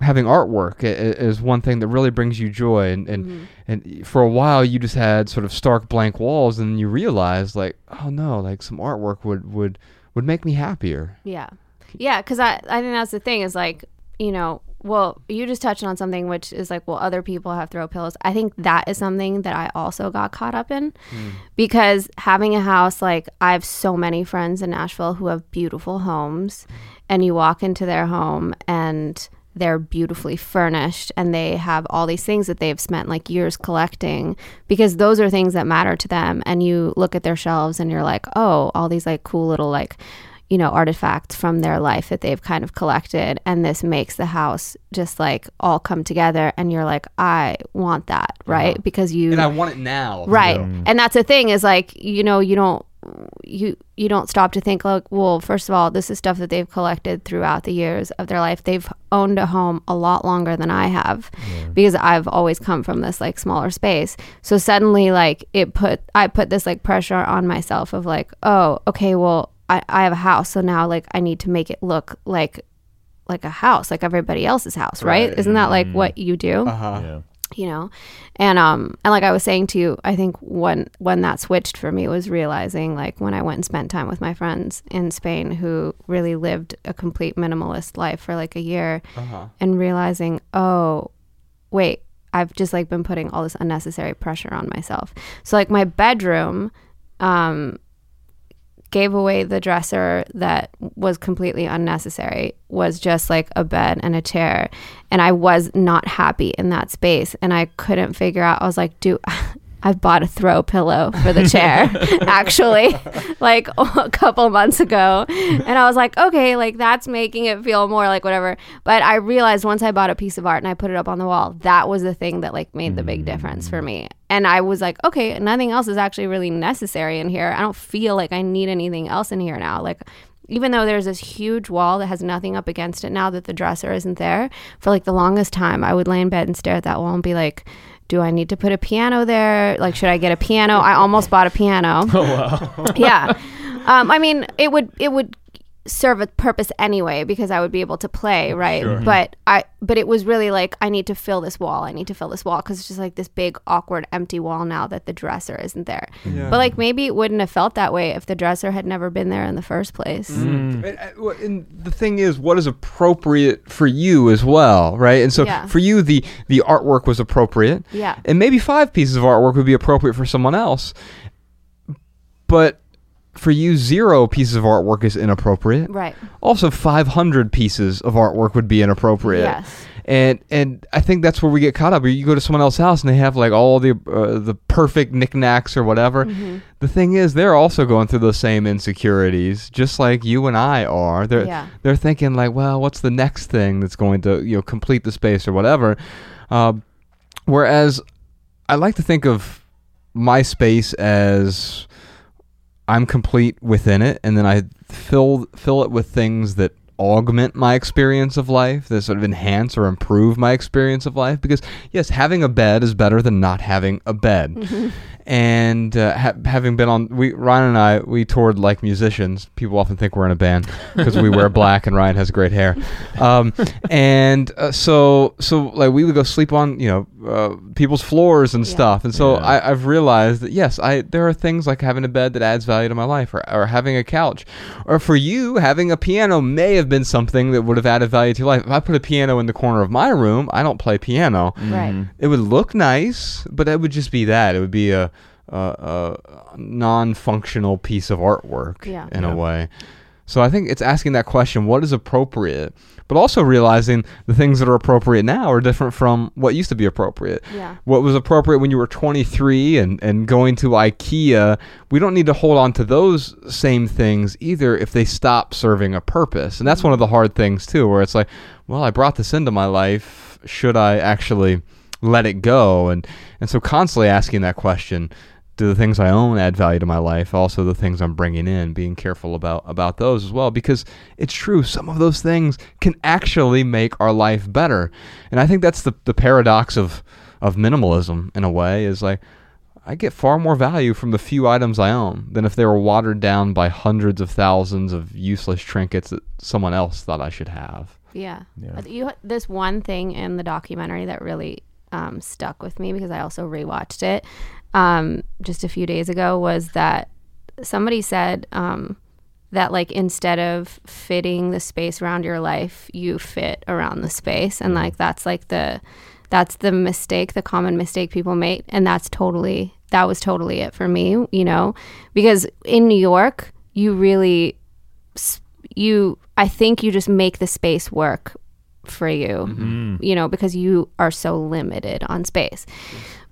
having artwork is one thing that really brings you joy and and, mm-hmm. and for a while you just had sort of stark blank walls and you realized like oh no like some artwork would would would make me happier Yeah. Yeah, because I, I think that's the thing is like, you know, well, you just touched on something which is like, well, other people have throw pillows. I think that is something that I also got caught up in hmm. because having a house, like, I have so many friends in Nashville who have beautiful homes, hmm. and you walk into their home and they're beautifully furnished and they have all these things that they've spent like years collecting because those are things that matter to them. And you look at their shelves and you're like oh all these like cool little like you know artifacts from their life that they've kind of collected. And this makes the house just like all come together and you're like i want that right? Uh-huh. Because you and i want it now right. too. and that's the thing is like you know you don't you you don't stop to think like well first of all this is stuff that they've collected throughout the years of their life. They've owned a home a lot longer than i have because i've always come from this like smaller space. So suddenly like it put i put this like pressure on myself of like oh okay well i, I have a house so now like i need to make it look like like a house like everybody else's house right, isn't that like what you do? Uh-huh. Yeah. You know? And um and like i was saying to you i think when when that switched for me was realizing like when i went and spent time with my friends in spain who really lived a complete minimalist life for like a year uh-huh. and realizing oh wait i've just like been putting all this unnecessary pressure on myself. So like my bedroom um gave away the dresser that was completely unnecessary was just like a bed and a chair. And i was not happy in that space and i couldn't figure out i was like do i bought a throw pillow for the chair actually like a couple months ago. And i was like okay like that's making it feel more like whatever. But i realized once i bought a piece of art and i put it up on the wall that was the thing that like made the big mm. difference for me. And i was like okay nothing else is actually really necessary in here. I don't feel like i need anything else in here now. Like even though there's this huge wall that has nothing up against it now that the dresser isn't there for like the longest time i would lay in bed and stare at that wall and be like do I need to put a piano there? Like, should I get a piano? I almost bought a piano. Oh wow. yeah. Um, I mean, it would it would serve a purpose anyway because I would be able to play, right? Mm-hmm. But I but it was really like I need to fill this wall. I need to fill this wall because it's just like this big awkward empty wall now that the dresser isn't there. Yeah. But like maybe it wouldn't have felt that way if the dresser had never been there in the first place. Mm. Mm. And, uh, and the thing is, what is appropriate for you as well, right? And so Yeah. for you, the the artwork was appropriate, Yeah. and maybe five pieces of artwork would be appropriate for someone else, but for you, zero pieces of artwork is inappropriate. Right. Also, five hundred pieces of artwork would be inappropriate. Yes. And and I think that's where we get caught up. You go to someone else's house and they have like all the uh, the perfect knickknacks or whatever. Mm-hmm. The thing is, they're also going through those same insecurities, just like you and I are. They're Yeah. they're thinking like, well, what's the next thing that's going to you know complete the space or whatever. Uh, whereas I like to think of my space as I'm complete within it, and then I fill fill it with things that augment my experience of life, that sort of enhance or improve my experience of life. Because yes, having a bed is better than not having a bed. And uh, ha- having been on, we Ryan and I we toured like musicians. People often think we're in a band because we wear black and Ryan has great hair. Um, and uh, so so like we would go sleep on you know uh, people's floors and Yeah. stuff. And so Yeah. I, I've realized that yes, I there are things like having a bed that adds value to my life, or, or having a couch, or for you having a piano may have been something that would have added value to your life. If I put a piano in the corner of my room, I don't play piano. Right. It would look nice, but it would just be that. It would be a, a, a non-functional piece of artwork Yeah. in Yeah. a way. So I think it's asking that question: what is appropriate, but also realizing the things that are appropriate now are different from what used to be appropriate. Yeah. What was appropriate when you were 23 and, and going to IKEA, we don't need to hold on to those same things either if they stop serving a purpose. And that's mm-hmm. one of the hard things too, where it's like, well, I brought this into my life. Should I actually let it go? And and so constantly asking that question do the things I own add value to my life? Also, the things I'm bringing in, being careful about about those as well, because it's true. Some of those things can actually make our life better, and I think that's the the paradox of of minimalism in a way. Is like I get far more value from the few items I own than if they were watered down by hundreds of thousands of useless trinkets that someone else thought I should have. Yeah. Yeah. Uh, You this one thing in the documentary that really um, stuck with me because I also rewatched it um, just a few days ago was that somebody said um, that like instead of fitting the space around your life, you fit around the space, and like that's like the that's the mistake, the common mistake people make, and that's totally that was totally it for me, you know, because in New York, you really you I think you just make the space work for you, Mm-hmm. you know, because you are so limited on space.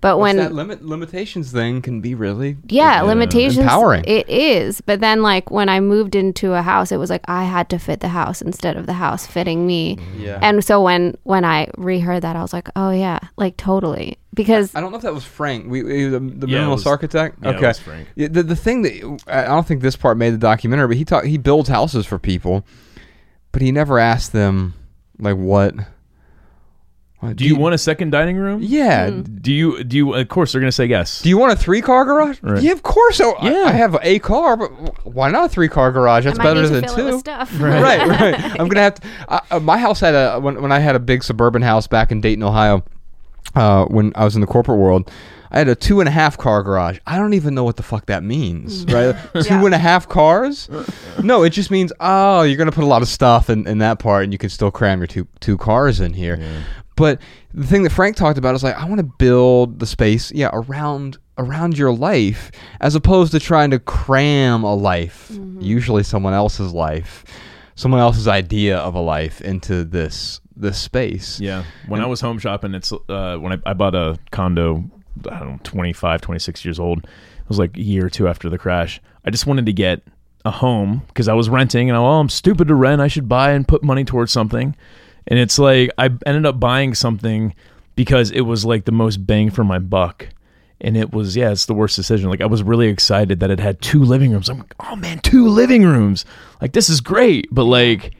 But when that limit limitations thing can be really yeah, limitations empowering. it is. But then like when I moved into a house, it was like I had to fit the house instead of the house fitting me. Yeah. And so when when I reheard that, I was like, oh yeah, like totally because I don't know if that was Frank. We, we the, the Yeah, minimalist was- architect. yeah, it okay, was Frank. Yeah, the the thing that I don't think this part made the documentary, but he talk he builds houses for people, but he never asked them like what. what- Do you want a second dining room? Yeah. Do you? Do you? Of course, they're gonna say yes. Do you want a three car garage? Right. Yeah, of course. So I- Yeah. I, have a car, but why not a three car garage? That's I better need to than fill it two. with stuff. right, right. I'm gonna have to. Uh, uh, my house had a when when I had a big suburban house back in Dayton, Ohio. Uh, when I was in the corporate world, I had a two and a half car garage. I don't even know what the fuck that means, right? Two and a half cars? No, it just means oh, you're gonna put a lot of stuff in, in that part, and you can still cram your two two cars in here. But the thing that Frank talked about is like I want to build the space, yeah, around around your life, as opposed to trying to cram a life, usually someone else's life, someone else's idea of a life into this this space. Yeah. When I was home shopping, it's uh, when I, I bought a condo, I don't know, 25, 26 years old. It was like a year or two after the crash. I just wanted to get a home because I was renting and I, well, I'm stupid to rent. I should buy and put money towards something. And it's like I ended up buying something because it was like the most bang for my buck. And it was, yeah, it's the worst decision. Like I was really excited that it had two living rooms. I'm like, oh man, two living rooms. Like this is great. But like,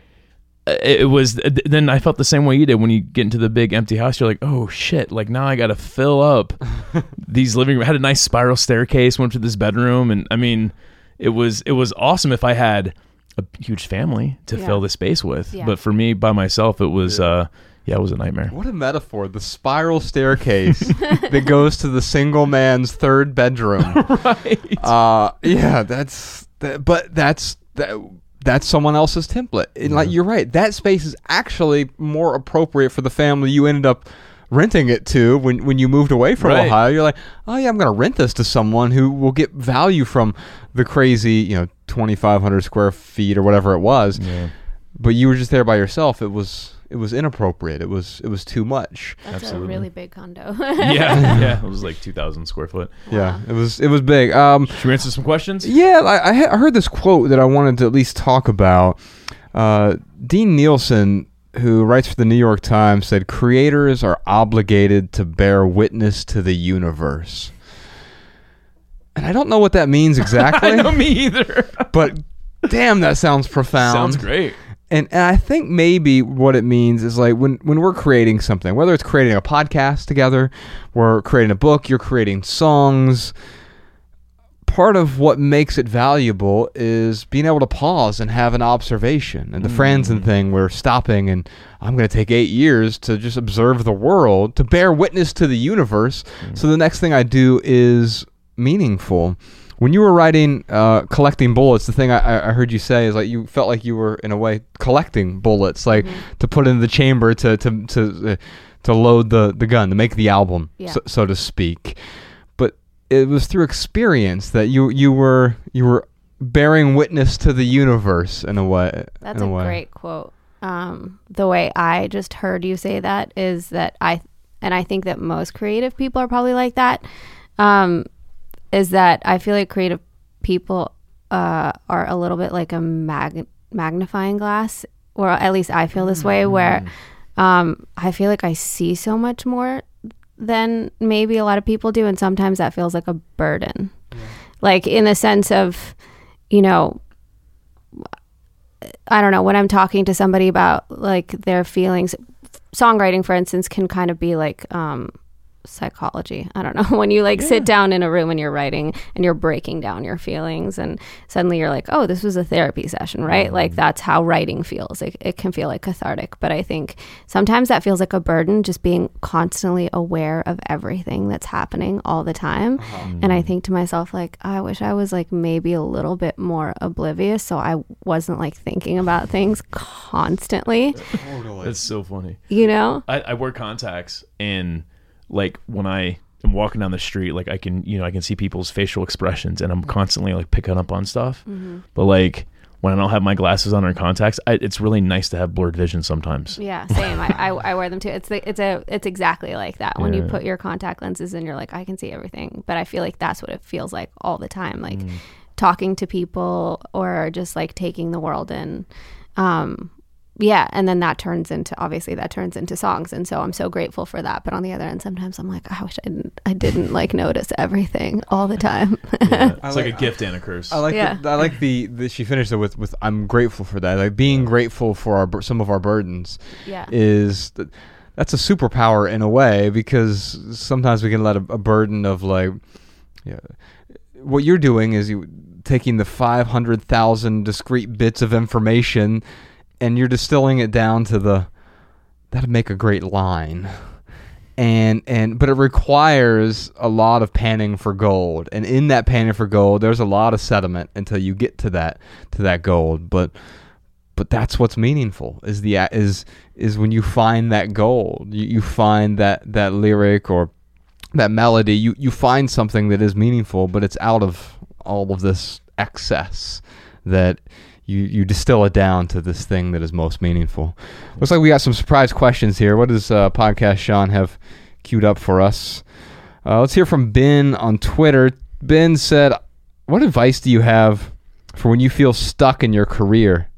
it it was then I felt the same way you did when you get into the big empty house. You're like, oh shit! Like now I got to fill up these living room. I had a nice spiral staircase, went to this bedroom, and I mean, it was it was awesome if I had a huge family to Yeah. fill the space with. Yeah. But for me by myself, it was uh yeah, it was a nightmare. What a metaphor! The spiral staircase that goes to the single man's third bedroom. right. Uh, yeah, that's that, but that's that, that's someone else's template. And like you're right, that space is actually more appropriate for the family you ended up renting it to when when you moved away from Right. Ohio. You're like, oh yeah, I'm gonna rent this to someone who will get value from the crazy, you know, 2,500 square feet or whatever it was. Yeah. But you were just there by yourself. It was it was inappropriate. It was it was too much. That's Absolutely. a really big condo. yeah, yeah. It was like two thousand square foot. Yeah, it was it was big. Um, Should we answer some questions? Yeah, I, I ha- I heard this quote that I wanted to at least talk about. Uh, Dean Nielsen who writes for the New York Times, said creators are obligated to bear witness to the universe. And I don't know what that means exactly, I know me either. but damn, that sounds profound. Sounds great. And, and I think maybe what it means is like when, when we're creating something, whether it's creating a podcast together, we're creating a book, you're creating songs. Part of what makes it valuable is being able to pause and have an observation. And the mm. friends and thing, we're stopping, and I'm going to take eight years to just observe the world, to bear witness to the universe. Mm. So the next thing I do is meaningful. When you were writing, uh, collecting bullets, the thing I, I heard you say is like you felt like you were in a way collecting bullets, like to put in the chamber to to to uh, to load the the gun, to make the album, Yeah. so, so to speak. But it was through experience that you you were you were bearing witness to the universe in a way. That's a a way. great quote. Um, the way I just heard you say that is that I, and I think that most creative people are probably like that. Um, is that I feel like creative people uh, are a little bit like a mag- magnifying glass, or at least I feel this way, where um, I feel like I see so much more than maybe a lot of people do, and sometimes that feels like a burden. Like in the sense of, you know, I don't know, when I'm talking to somebody about like their feelings, songwriting, for instance, can kind of be like um, psychology. I don't know. When you like sit down in a room and you're writing and you're breaking down your feelings, and suddenly you're like, oh, this was a therapy session, right? Like mm-hmm. that's how writing feels. It, it can feel like cathartic. But I think sometimes that feels like a burden, just being constantly aware of everything that's happening all the time. Uh-huh. And I mm-hmm. think to myself, like, I wish I was like maybe a little bit more oblivious so I wasn't like thinking about things constantly, That's so funny. you know? I, I wear contacts and like when I am walking down the street, like I can you know I can see people's facial expressions and I'm constantly like picking up on stuff. Mm-hmm. But like when I don't have my glasses on or contacts, I, it's really nice to have blurred vision sometimes. Yeah, same. I, I, I wear them too. It's the, it's a it's exactly like that. When you put your contact lenses in, you're like, I can see everything. But I feel like that's what it feels like all the time. Like Mm. talking to people or just like taking the world in. Um, yeah, and then that turns into obviously that turns into songs, and so I'm so grateful for that. But on the other end, sometimes I'm like, I wish I didn't I didn't like notice everything all the time. Yeah. It's like, like- a gift and a curse. I like Yeah. the, I like the, the she finished it with with I'm grateful for that. Like being grateful for our some of our burdens yeah, is th- that's a superpower in a way because sometimes we can let a, a burden of like yeah, what you're doing is you taking the 500,000 discrete bits of information and you're distilling it down to the that'd make a great line. And and but it requires a lot of panning for gold. And in that panning for gold there's a lot of sediment until you get to that to that gold. But but that's what's meaningful is the is is when you find that gold you, you find that that lyric or that melody you you find something that is meaningful but it's out of all of this excess that you you distill it down to this thing that is most meaningful. Looks like we got some surprise questions here. What does uh, podcast sean have queued up for us? Uh, let's hear from ben on twitter. Ben said what advice do you have for when you feel stuck in your career?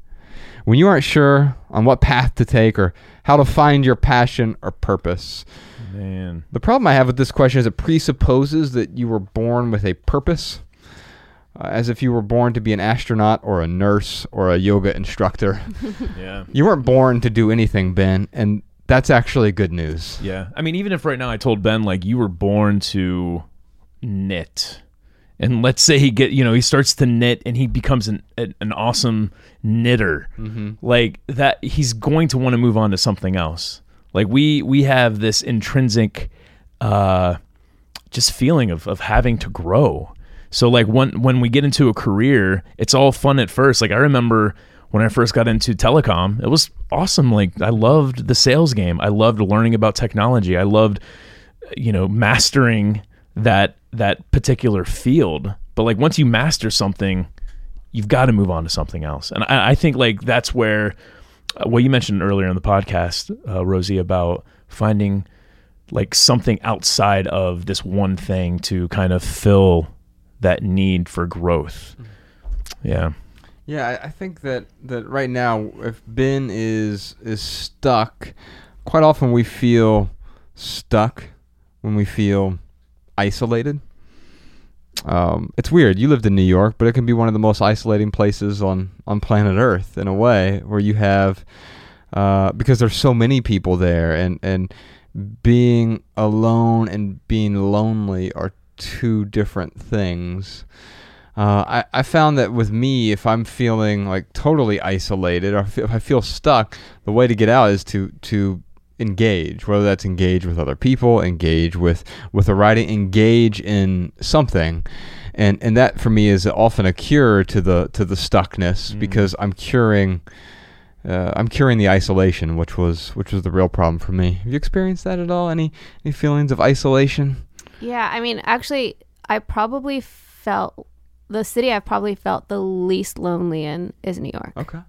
When you aren't sure on what path to take or how to find your passion or purpose? Man. the problem I have with this question is it presupposes that you were born with a purpose, uh, as if you were born to be an astronaut or a nurse or a yoga instructor. Yeah. you weren't born to do anything, Ben, and that's actually good news. Yeah. I mean, even if right now I told Ben like you were born to knit, and let's say he get you know he starts to knit and he becomes an an, an awesome knitter, like that he's going to want to move on to something else. Like we we have this intrinsic, uh, just feeling of of having to grow. So like when when we get into a career, it's all fun at first. Like I remember when I first got into telecom, it was awesome. Like I loved the sales game. I loved learning about technology. I loved you know mastering that that particular field. But like once you master something, you've got to move on to something else. And I, I think like that's where uh, what you mentioned earlier in the podcast, uh, Rosi, about finding like something outside of this one thing to kind of fill that need for growth. Yeah. Yeah, I, I think that that right now, if Ben is is stuck, quite often we feel stuck when we feel isolated. Um, it's weird. You lived in New York, but it can be one of the most isolating places on on planet Earth in a way, where you have uh, because there's so many people there, and and being alone and being lonely are two different things. Uh, I, I found that with me, if I'm feeling like totally isolated or if I feel stuck, the way to get out is to to engage, whether that's engage with other people, engage with with the writing, engage in something, and and that for me is often a cure to the to the stuckness because I'm curing. Uh, I'm curing the isolation, which was which was the real problem for me. Have you experienced that at all? Any any feelings of isolation? Yeah, I mean, actually, I probably felt the city I've probably felt the least lonely in is New York. Okay.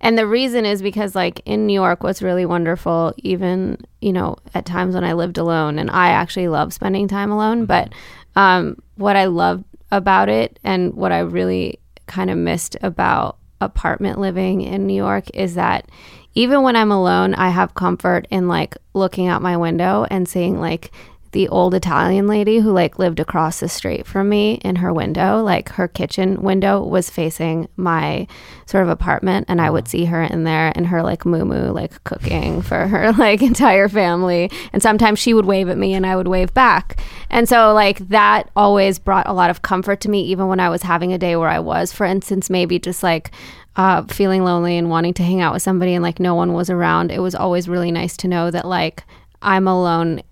And the reason is because, like, in New York, what's really wonderful, even, you know, at times when I lived alone, and I actually love spending time alone, but um, what I loved about it and what I really kind of missed about apartment living in New York is that even when I'm alone, I have comfort in, like, looking out my window and seeing, like, the old Italian lady who like lived across the street from me in her window, like her kitchen window was facing my sort of apartment and I would see her in there and her like moo like cooking for her like entire family. And sometimes she would wave at me and I would wave back. And so like that always brought a lot of comfort to me even when I was having a day where I was, for instance, maybe just like uh, feeling lonely and wanting to hang out with somebody and like no one was around. It was always really nice to know that like I'm alone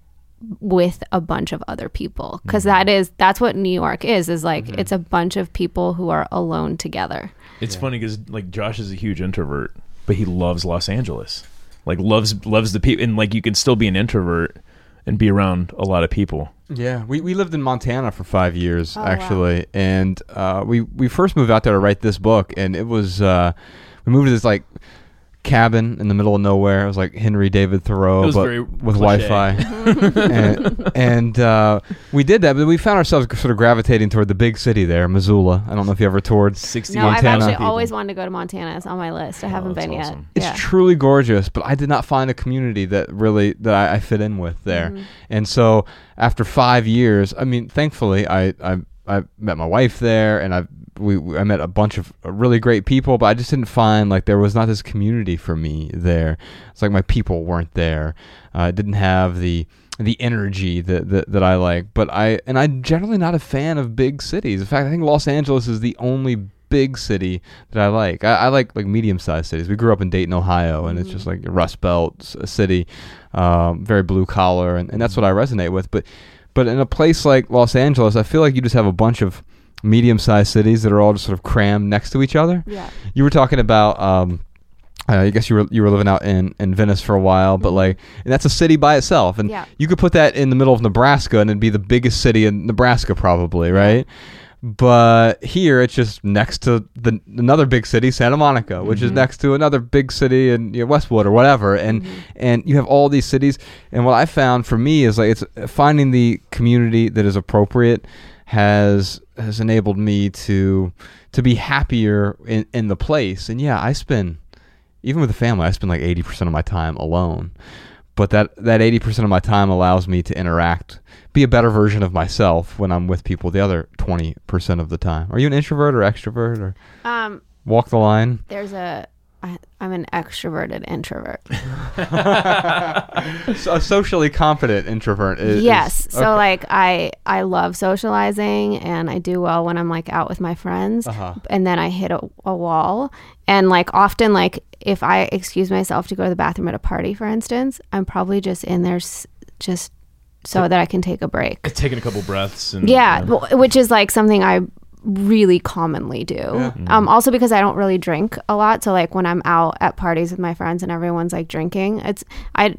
with a bunch of other people because is that's what New York is is like it's a bunch of people who are alone together. It's funny because like Josh is a huge introvert, but he loves Los Angeles. Like loves loves the people, and like you can still be an introvert and be around a lot of people. Yeah, we, we lived in Montana for five years Oh, wow. actually, and uh, we we first moved out there to write this book, and it was uh, we moved to this like cabin in the middle of nowhere. It was like Henry David Thoreau, It was but very with cliche. Wi-Fi, and, and uh, we did that, but we found ourselves sort of gravitating toward the big city there, Missoula. I don't know if you ever toured. Sixty. No, I've actually people. always wanted to go to Montana. It's on my list. I haven't that's been awesome. yet. It's yeah. truly gorgeous, but I did not find a community that really that I, I fit in with there. Mm-hmm. And so after five years, I mean, thankfully, I I, I met my wife there, and I we, we- I met a bunch of really great people, but I just didn't find like there was not this community for me there. It's like my people weren't there. Uh, I didn't have the the energy that, that that I like. But I and I'm generally not a fan of big cities. In fact, I think Los Angeles is the only big city that I like. I, I like like medium sized cities. We grew up in Dayton, Ohio, and it's just like a Rust Belt a city, um, very blue collar, and, and that's what I resonate with. But but in a place like Los Angeles, I feel like you just have a bunch of medium sized cities that are all just sort of crammed next to each other. Yeah. You were talking about. Um, uh, I guess you were you were living out in, in Venice for a while, but like and that's a city by itself, and Yeah. you could put that in the middle of Nebraska, and it'd be the biggest city in Nebraska, probably, right? But here, it's just next to the another big city, Santa Monica, which is next to another big city in you know, Westwood or whatever, and and you have all these cities. And what I found for me is like it's finding the community that is appropriate has has enabled me to to be happier in, in the place. And yeah, I spend even with the family, I spend like eighty percent of my time alone. But that that eighty percent of my time allows me to interact, be a better version of myself when I'm with people the other twenty percent of the time. Are you an introvert or extrovert or Um, walk the line? there's a. I, I'm an extroverted introvert. So a socially competent introvert is yes. is- So like I I love socializing and I do well when I'm like out with my friends. Uh-huh. And then I hit a, a wall and like often like if I excuse myself to go to the bathroom at a party for instance, I'm probably just in there s- just so that I can take a break. Taking a couple breaths and Yeah, w- which is like something I really commonly do. Um, also because I don't really drink a lot, so like when I'm out at parties with my friends and everyone's like drinking, it's I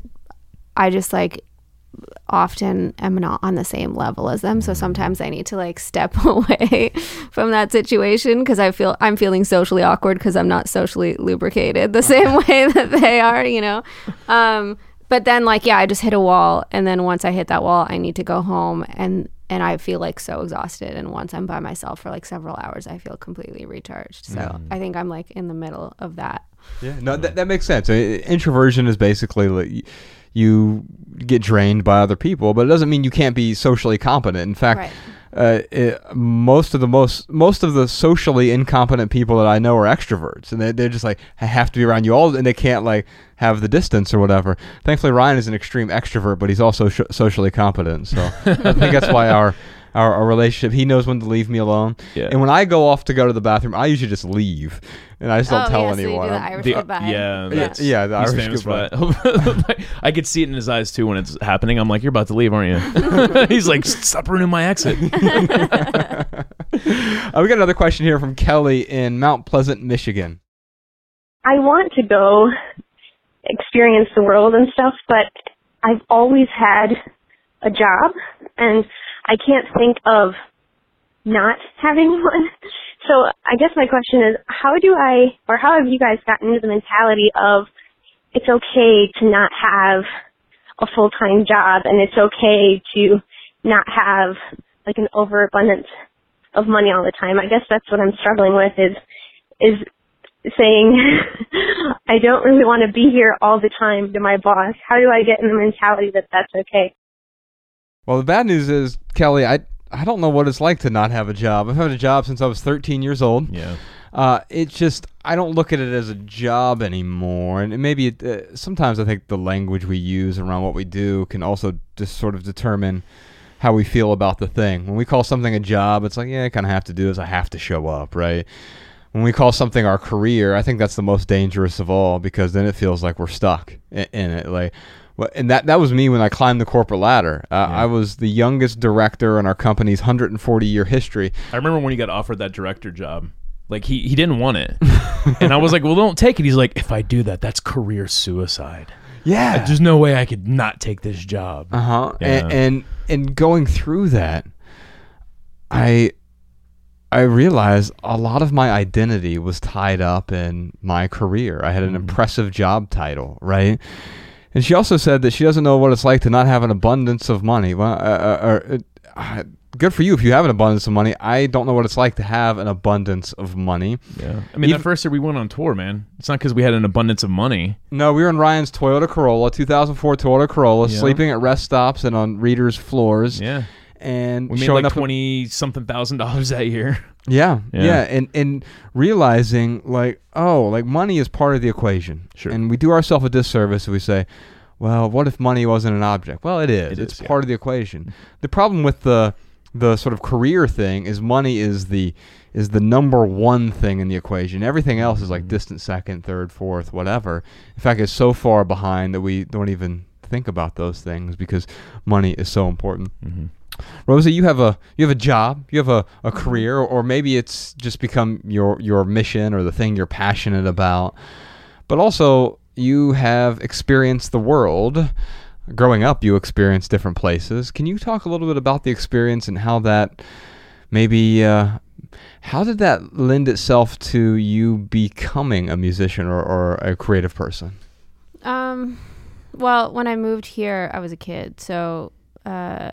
I just like often am not on the same level as them, so sometimes I need to like step away from that situation because I feel I'm feeling socially awkward because I'm not socially lubricated the same way that they are, you know. Um, but then like yeah, I just hit a wall, and then once I hit that wall, I need to go home. And and I feel like so exhausted. And once I'm by myself for like several hours, I feel completely recharged. So I think I'm like in the middle of that. Yeah, no, that, that makes sense. Uh, Introversion is basically like you get drained by other people, but it doesn't mean you can't be socially competent. In fact, Right. Uh, it, most of the most most of the socially incompetent people that I know are extroverts, and they, they're just like I have to be around you all, and they can't like have the distance or whatever. Thankfully, Ryan is an extreme extrovert, but he's also sh- socially competent. So I think that's why our. Our, our relationship, he knows when to leave me alone, Yeah. and when I go off to go to the bathroom, I usually just leave, and I just don't oh, tell yeah, so you anyone. do the Irish The- goodbye. yeah, yeah, yeah, the He's Irish goodbye. for that. I could see it in his eyes too when it's happening. I'm like, "You're about to leave, aren't you?" He's like, "Stop ruining my exit." Uh, we got another question here from Kelly in Mount Pleasant, Michigan. I want to go experience the world and stuff, but I've always had a job and I can't think of not having one. So I guess my question is, how do I, or how have you guys gotten into the mentality of it's okay to not have a full-time job and it's okay to not have like an overabundance of money all the time? I guess that's what I'm struggling with is, is saying I don't really want to be here all the time to my boss. How do I get in the mentality that that's okay? Well, the bad news is, Kelly, I I don't know what it's like to not have a job. I've had a job since I was 13 years old. yeah, Uh, it's just I don't look at it as a job anymore, and maybe it, uh, sometimes I think the language we use around what we do can also just sort of determine how we feel about the thing. When we call something a job, it's like yeah, I kind of have to do this. I have to show up, right? When we call something our career, I think that's the most dangerous of all because then it feels like we're stuck in, in it. Like, and that that was me when I climbed the corporate ladder. Uh, I was the youngest director in our company's 140 year history. I remember when he got offered that director job. Like he he didn't want it, and I was like, "Well, don't take it." He's like, "If I do that, that's career suicide. Yeah, There's no way I could not take this job." Uh huh. Yeah. And, and and going through that, I I realized a lot of my identity was tied up in my career. I had an impressive job title, right? And she also said that she doesn't know what it's like to not have an abundance of money. Well, uh, uh, uh, uh, good for you if you have an abundance of money. I don't know what it's like to have an abundance of money. Yeah, I mean, Even- that first year we went on tour, man. It's not because we had an abundance of money. No, we were in Ryan's Toyota Corolla, 2004 Toyota Corolla, Yeah. sleeping at rest stops and on readers' floors. Yeah, And we made like twenty something thousand dollars that year. Yeah, Yeah. yeah, and and realizing like, oh, like money is part of the equation. Sure. And we do ourselves a disservice if we say, well, what if money wasn't an object? Well, it is. It it's is, yeah. part of the equation. The problem with the the sort of career thing is money is the is the number one thing in the equation. Everything else is Mm-hmm. like distant second, third, fourth, whatever. In fact, it's so far behind that we don't even think about those things because money is so important. Mm-hmm. Rosi, you have a you have a job, you have a, a career, or maybe it's just become your your mission or the thing you're passionate about. But also, you have experienced the world. Growing up, you experienced different places. Can you talk a little bit about the experience and how that maybe uh, how did that lend itself to you becoming a musician or, or a creative person? Um, well, when I moved here, I was a kid. So, uh,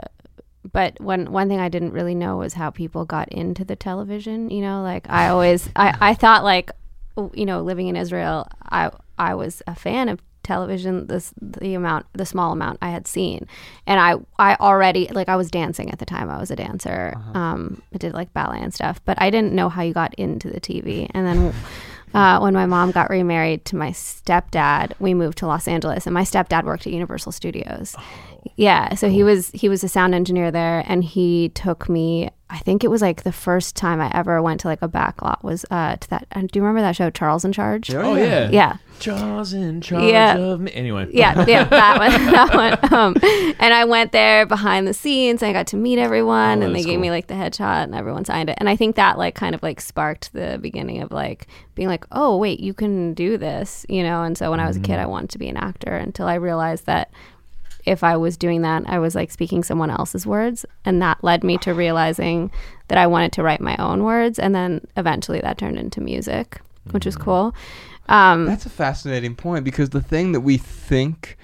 but one one thing I didn't really know was how people got into the television. You know, like I always I I thought like, you know, living in Israel, I I was a fan of television this the amount the small amount i had seen and i i already like i was dancing at the time i was a dancer um i did like ballet and stuff but i didn't know how you got into the tv and then uh, when my mom got remarried to my stepdad, we moved to Los Angeles, and my stepdad worked at Universal Studios. Yeah, so he was he was a sound engineer there, and he took me. I think it was like the first time I ever went to like a back lot was uh, to that. Uh, do you remember that show, Charles in Charge? Oh yeah, Yeah, Charles in charge Yeah. of me. Anyway, yeah, yeah, that one, that one. Um, and I went there behind the scenes. And I got to meet everyone, Oh, and they that's gave me like the headshot, and everyone signed it. And I think that like kind of like sparked the beginning of like being like, oh wait, you can do this, you know. And so when I was a kid, I wanted to be an actor until I realized that if I was doing that, I was like speaking someone else's words, and that led me to realizing that I wanted to write my own words, and then eventually that turned into music, which was Mm-hmm. cool. Um, That's a fascinating point because the thing that we think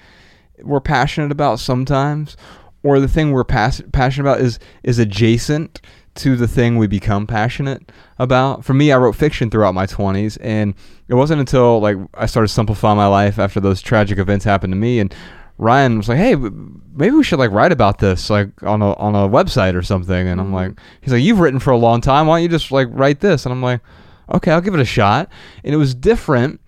we're passionate about sometimes or the thing we're pass- passionate about is is adjacent to the thing we become passionate about. For me, I wrote fiction throughout my 20s and it wasn't until like I started simplifying my life after those tragic events happened to me and Ryan was like, "Hey, maybe we should like write about this like on a on a website or something." And I'm like, mm-hmm. "He's like, you've written for a long time. Why don't you just like write this?" And I'm like, "Okay, I'll give it a shot." And it was different,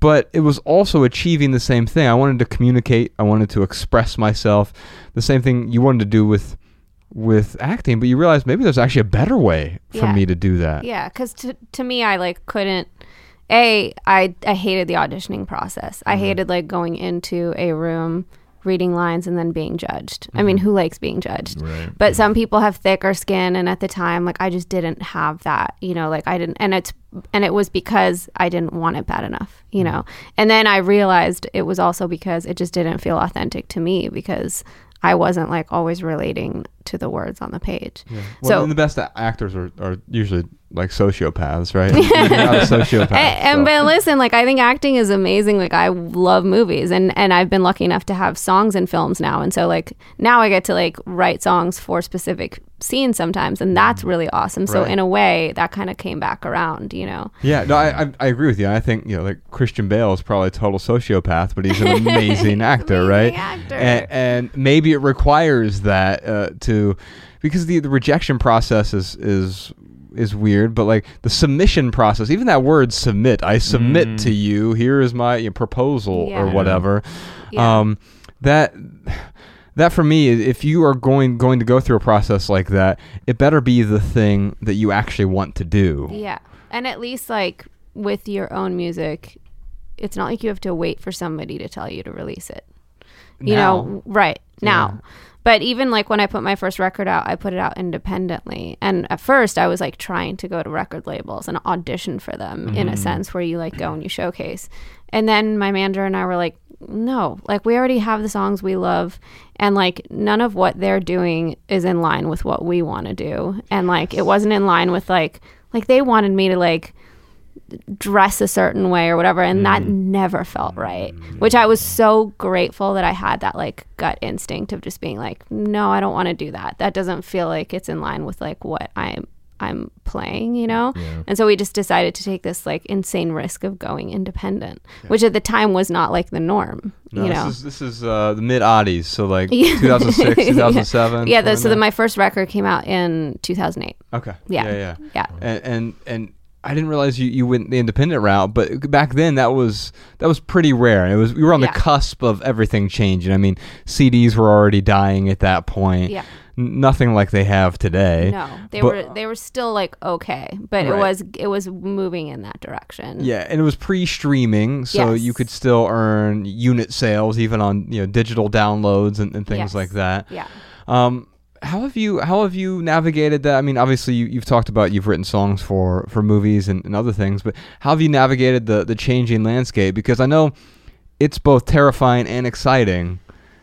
but it was also achieving the same thing. I wanted to communicate. I wanted to express myself. The same thing you wanted to do with with acting, but you realized maybe there's actually a better way for Yeah. me to do that. Yeah, because to to me, I like couldn't. A, I I hated the auditioning process. I mm-hmm. hated like going into a room, reading lines, and then being judged. I mean, mm-hmm. who likes being judged? Right. But some people have thicker skin, and at the time, like I just didn't have that. You know, like I didn't, and it's and it was because I didn't want it bad enough. You mm-hmm. know, and then I realized it was also because it just didn't feel authentic to me because I wasn't like always relating to the words on the page. Well, So- the best actors are, are usually like sociopaths, right? You're not a sociopath. and, and so. but listen, like I think acting is amazing. Like I love movies, and and I've been lucky enough to have songs in films now, and so like now I get to like write songs for specific scenes sometimes, and that's really awesome. So Right. in a way, that kind of came back around, you know. Yeah, no, I, I I agree with you. I think you know, like Christian Bale is probably a total sociopath, but he's an amazing actor, right? actor. And, and maybe it requires that uh, to because the the rejection process is is is weird, but like the submission process, even that word submit, I submit to you. Here is my you know, proposal or whatever. Yeah. Um, that that for me, if you are going going to go through a process like that, it better be the thing that you actually want to do. Yeah, and at least like with your own music, it's not like you have to wait for somebody to tell you to release it. You know, right now. But even like when I put my first record out, I put it out independently. And at first, I was like trying to go to record labels and audition for them in a mm-hmm. sense where you like go and you showcase. And then my manager and I were like, no, like we already have the songs we love. And like none of what they're doing is in line with what we want to do. And like it wasn't in line with like, like they wanted me to like, dress a certain way or whatever and that never felt right which i was so grateful that i had that like gut instinct of just being like no i don't want to do that. That doesn't feel like it's in line with like what i'm i'm playing you know? And so we just decided to take this like insane risk of going independent which at the time was not like the norm No, you this know? is this is uh, the mid oddies, so like 2006, 2007. yeah. the, so then my first record came out in 2008 okay, yeah yeah, yeah, yeah. And, and and I didn't realize you, you went the independent route, but back then that was that was pretty rare. It was we were on Yeah. the cusp of everything changing. I mean, CDs were already dying at that point. Yeah. N- nothing like they have today. No, they But- were they were still like okay, but it was it was moving in that direction. Yeah, and it was pre-streaming, so Yes. you could still earn unit sales even on you know digital downloads and, and things Yes. like that. Yeah. Um, how have you how have you navigated that? I mean, obviously you, you've talked about you've written songs for for movies and, and other things, but how have you navigated the the changing landscape? Because I know it's both terrifying and exciting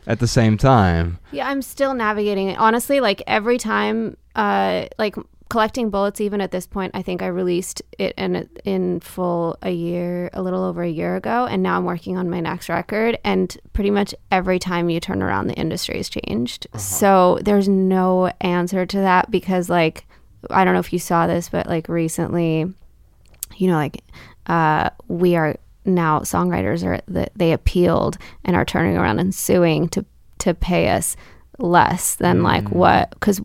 at the same time. Yeah, I'm still navigating it. Honestly, like every time uh like collecting bullets even at this point, I think I released it in in full a year a little over a year ago and now I'm working on my next record and pretty much every time you turn around the industry has changed. So there's no answer to that because like I don't know if you saw this but like recently you know like uh we are now songwriters are that they appealed and are turning around and suing to to pay us less than like what because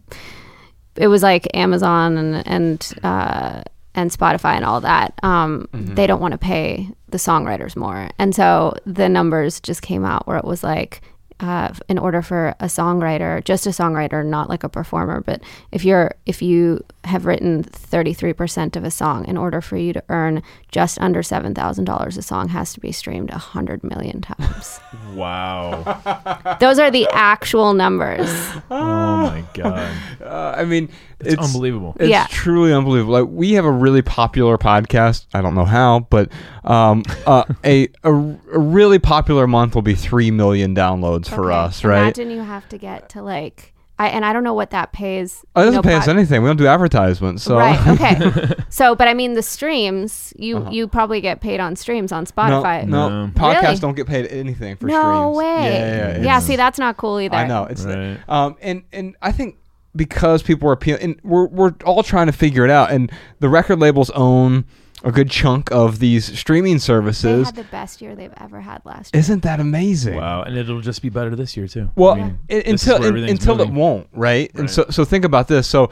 it was like Amazon and and uh, and Spotify and all that. Um, They don't want to pay the songwriters more, and so the numbers just came out where it was like. Uh, in order for a songwriter, just a songwriter, not like a performer, but if you're if you have written 33% of a song, in order for you to earn just under $7,000 a song has to be streamed 100 million times. Wow. Those are the actual numbers. oh my god. Uh, I mean, It's, unbelievable. It's Yeah. truly unbelievable. Like we have a really popular podcast. I don't know how, but um, uh, a, a a really popular month will be three million downloads for us, right? Imagine you have to get to like I and I don't know what that pays. Oh, it doesn't know, pay us anything. We don't do advertisements. So Right. Okay. so, but I mean, the streams you Uh-huh. you probably get paid on streams on Spotify. no, No. podcasts Really? don't get paid anything for No streams. No way. Yeah, yeah, yeah. Yeah, It's- see, that's not cool either. I know it's Right. um and and I think because people are appealing and we're we're all trying to figure it out and the record labels own a good chunk of these streaming They services. had the best year they've ever had last year. Isn't that amazing? Wow, and it'll just be better this year too. Well, I mean, i- this is until where until it won't, right? And so so think about this. So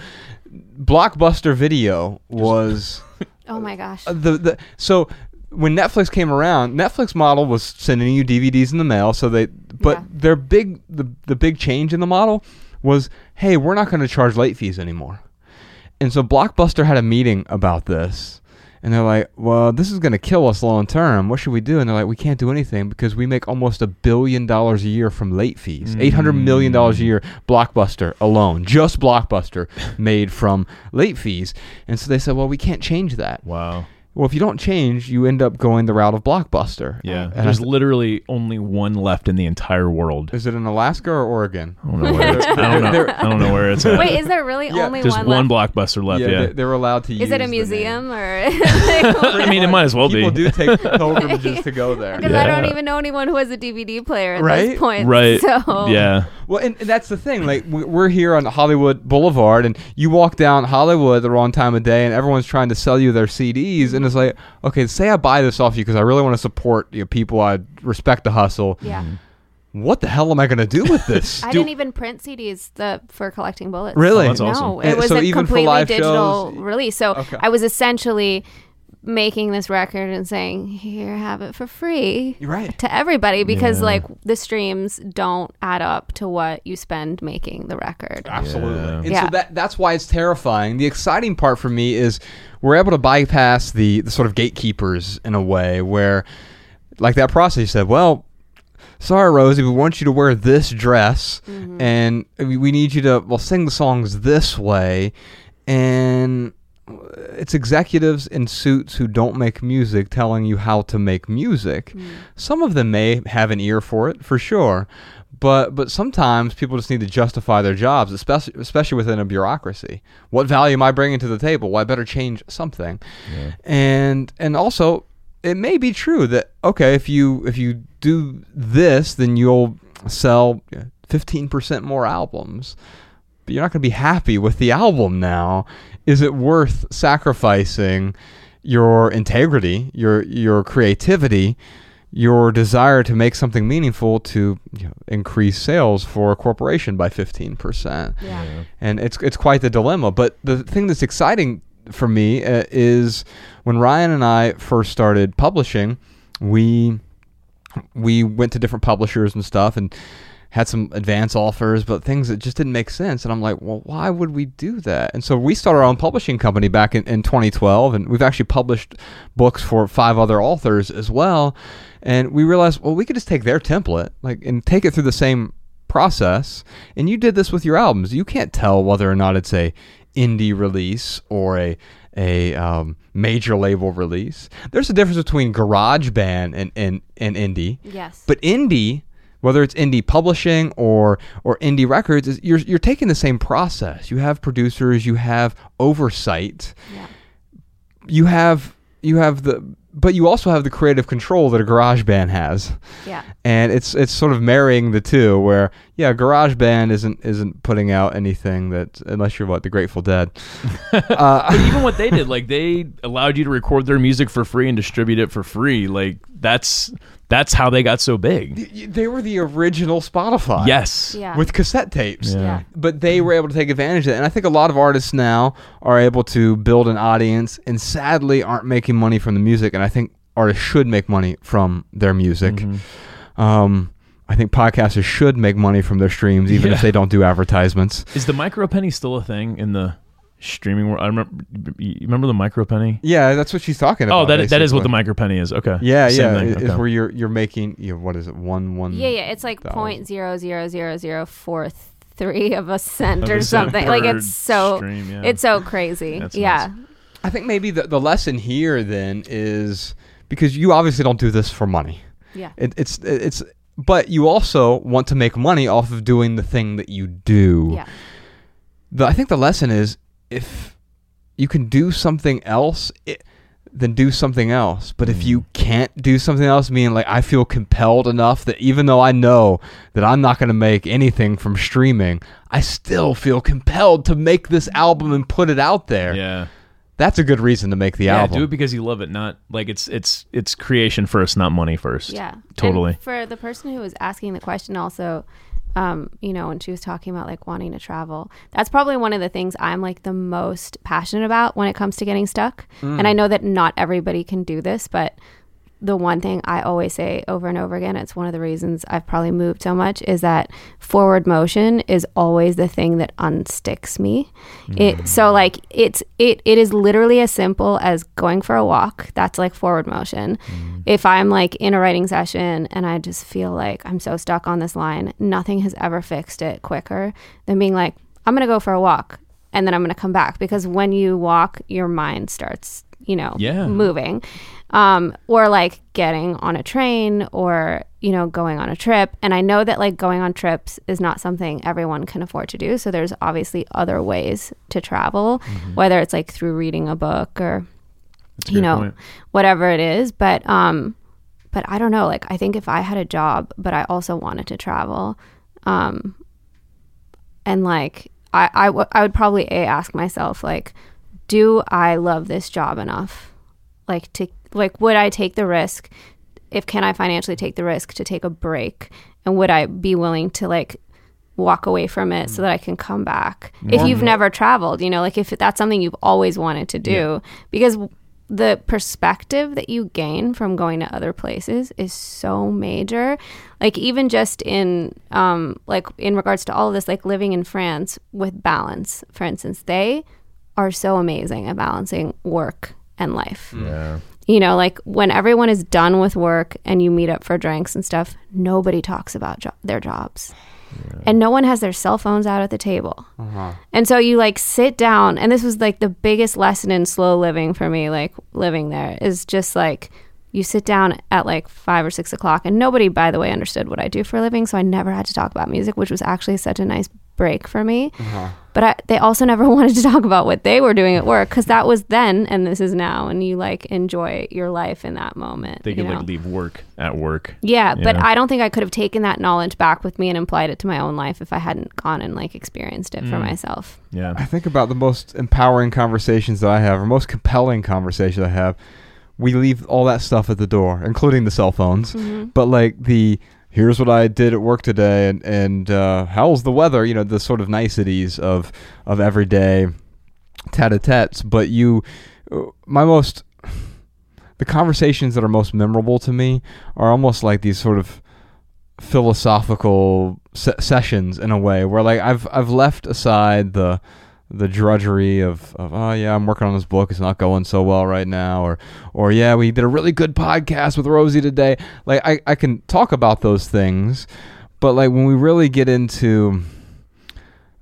Blockbuster Video was Oh my gosh. the the so when Netflix came around, Netflix model was sending you DVDs in the mail. So they, but Yeah. their big the the big change in the model was, hey, we're not going to charge late fees anymore. And so Blockbuster had a meeting about this. And they're like, well, this is going to kill us long term. What should we do? And they're like, we can't do anything because we make almost a billion dollars a year from late fees. Mm. $800 million a year, Blockbuster alone, just Blockbuster made from late fees. And so they said, well, we can't change that. Wow. Well, if you don't change, you end up going the route of Blockbuster. Yeah. And There's th- literally only one left in the entire world. is it in Alaska or Oregon? I don't know where it's, I don't know, I don't know where it's at. Wait, is there really Yeah. only There's one, one, left? blockbuster left. Yeah. they, they're allowed to use Is it a museum or? I mean, it might as well be. People be. do take pilgrimages to go there. Because I don't even know anyone who has a DVD player at Right? this point. Right. So Yeah. Well, and, and that's the thing. Like we- we're here on Hollywood Boulevard, and you walk down Hollywood the wrong time of day, and everyone's trying to sell you their CDs, and it's like, okay, say I buy this off you because I really want to support you know, people. I respect the hustle. Yeah. Mm-hmm. What the hell am I going to do with this? I Do- didn't even print CDs the, for collecting bullets. Really? Oh, that's no, it And was so a even for completely live digital shows- release. So Okay. I was essentially making this record and saying, "Here, have it for free." You're right. To everybody because Yeah. like the streams don't add up to what you spend making the record. Absolutely. Yeah. And Yeah. so that that's why it's terrifying. The exciting part for me is we're able to bypass the, the sort of gatekeepers in a way where like that process you said, well, sorry Rosi, we want you to wear this dress mm-hmm. and we, we need you to well sing the songs this way and it's executives in suits who don't make music telling you how to make music. Hmm. Some of them may have an ear for it, for sure. But but sometimes people just need to justify their jobs, especially especially within a bureaucracy. What value am I bringing to the table? Well, I better change something. And and also, it may be true that okay, if you if you do this, then you'll sell fifteen percent more albums but you're not going to be happy with the album now. Is it worth sacrificing your integrity, your your creativity, your desire to make something meaningful to you know, increase sales for a corporation by 15%? Yeah. And it's it's quite the dilemma. But the thing that's exciting for me uh, is when Ryan and I first started publishing, we we went to different publishers and stuff and had some advance offers, but things that just didn't make sense. And I'm like, well, why would we do that? And so we started our own publishing company back in, in 2012, and we've actually published books for five other authors as well. And we realized, well, we could just take their template, like, and take it through the same process. And you did this with your albums. You can't tell whether or not it's a indie release or a a um, major label release. There's a difference between garage band and, and, and indie. Yes. But indie, whether it's indie publishing or or indie records, is you're you're taking the same process. You have producers, you have oversight, yeah. you have you have the but you also have the creative control that a garage band has. Yeah. And it's it's sort of marrying the two where yeah, garage band isn't isn't putting out anything that unless you're what, the Grateful Dead. uh, But even what they did, like they allowed you to record their music for free and distribute it for free. Like that's that's how they got so big. they were the original Spotify. Yes. Yeah. With cassette tapes. Yeah. Yeah. but they were able to take advantage of it. And I think a lot of artists now are able to build an audience and sadly aren't making money from the music. And I think artists should make money from their music. Mm-hmm. Um, I think podcasters should make money from their streams, even Yeah. if they don't do advertisements. Is the micro penny still a thing in the streaming world? I remember. You remember the micro penny? Yeah, that's what she's talking oh, about. Oh, that that is what the basically. micro penny is. Okay. Yeah, Same yeah, thing. i- is Okay. where you're you're making you know, what is it one one Yeah, yeah. It's like thousand. point zero zero zero zero four three of a cent or something. Like it's so stream, yeah. it's so crazy. That's yeah. nuts. I think maybe the, the lesson here then is because you obviously don't do this for money. Yeah. It, it's it's but you also want to make money off of doing the thing that you do. Yeah. The, I think the lesson is if you can do something else, it, then do something else. But if you mm. can't do something else, meaning like I feel compelled enough that even though I know that I'm not going to make anything from streaming, I still feel compelled to make this album and put it out there. Yeah. That's a good reason to make the Yeah, album. do it because you love it, not like it's it's it's creation first, not money first. Yeah, Totally. And for the person who was asking the question, also, um, you know, when she was talking about like wanting to travel, that's probably one of the things I'm like the most passionate about when it comes to getting stuck. And I know that not everybody can do this, but the one thing I always say over and over again, it's one of the reasons I've probably moved so much, is that forward motion is always the thing that unsticks me. It mm. so like it's it it is literally as simple as going for a walk. That's like forward motion. Mm. If I'm like in a writing session and I just feel like I'm so stuck on this line, nothing has ever fixed it quicker than being like, I'm gonna go for a walk and then I'm gonna come back because when you walk, your mind starts, you know, Yeah. moving um, or like getting on a train or you know going on a trip. And i know that like going on trips is not something everyone can afford to do. So there's obviously other ways to travel whether it's like through reading a book or That's you know point. whatever it is. But um but i don't know. Like i think if i had a job but i also wanted to travel um and like I, I, w- I would probably a ask myself like do i love this job enough like to like would i take the risk? If can i financially take the risk to take a break? And would i be willing to like walk away from it so that i can come back? If you've never traveled you know like if that's something you've always wanted to do. Because the perspective that you gain from going to other places is so major. Like even just in um like in regards to all of this like living in france with balance for instance they are so amazing at balancing work and life. Yeah. You know like when everyone is done with work and you meet up for drinks and stuff nobody talks about jo- their jobs. And no one has their cell phones out at the table. Uh-huh. And so you like sit down and this was like the biggest lesson in slow living for me like living there is just like you sit down at like five or six o'clock and nobody by the way understood what i do for a living so i never had to talk about music which was actually such a nice break for me but I, they also never wanted to talk about what they were doing at work because that was then and this is now and you like enjoy your life in that moment They you could know? like leave work at work. Yeah, but Yeah. I don't think I could have taken that knowledge back with me and applied it to my own life if I hadn't gone and like experienced it for Mm. myself. Yeah. I think about the most empowering conversations that I have, or most compelling conversations I have. We leave all that stuff at the door, including the cell phones. But like the here's what I did at work today, and and uh, how's the weather? You know, the sort of niceties of of everyday tete-a-tetes. But you, uh, my most the conversations that are most memorable to me are almost like these sort of philosophical se- sessions in a way where like I've I've left aside the the drudgery of, of oh yeah I'm working on this book. It's not going so well right now or or yeah we did a really good podcast with Rosi today. Like I, I can talk about those things but like when we really get into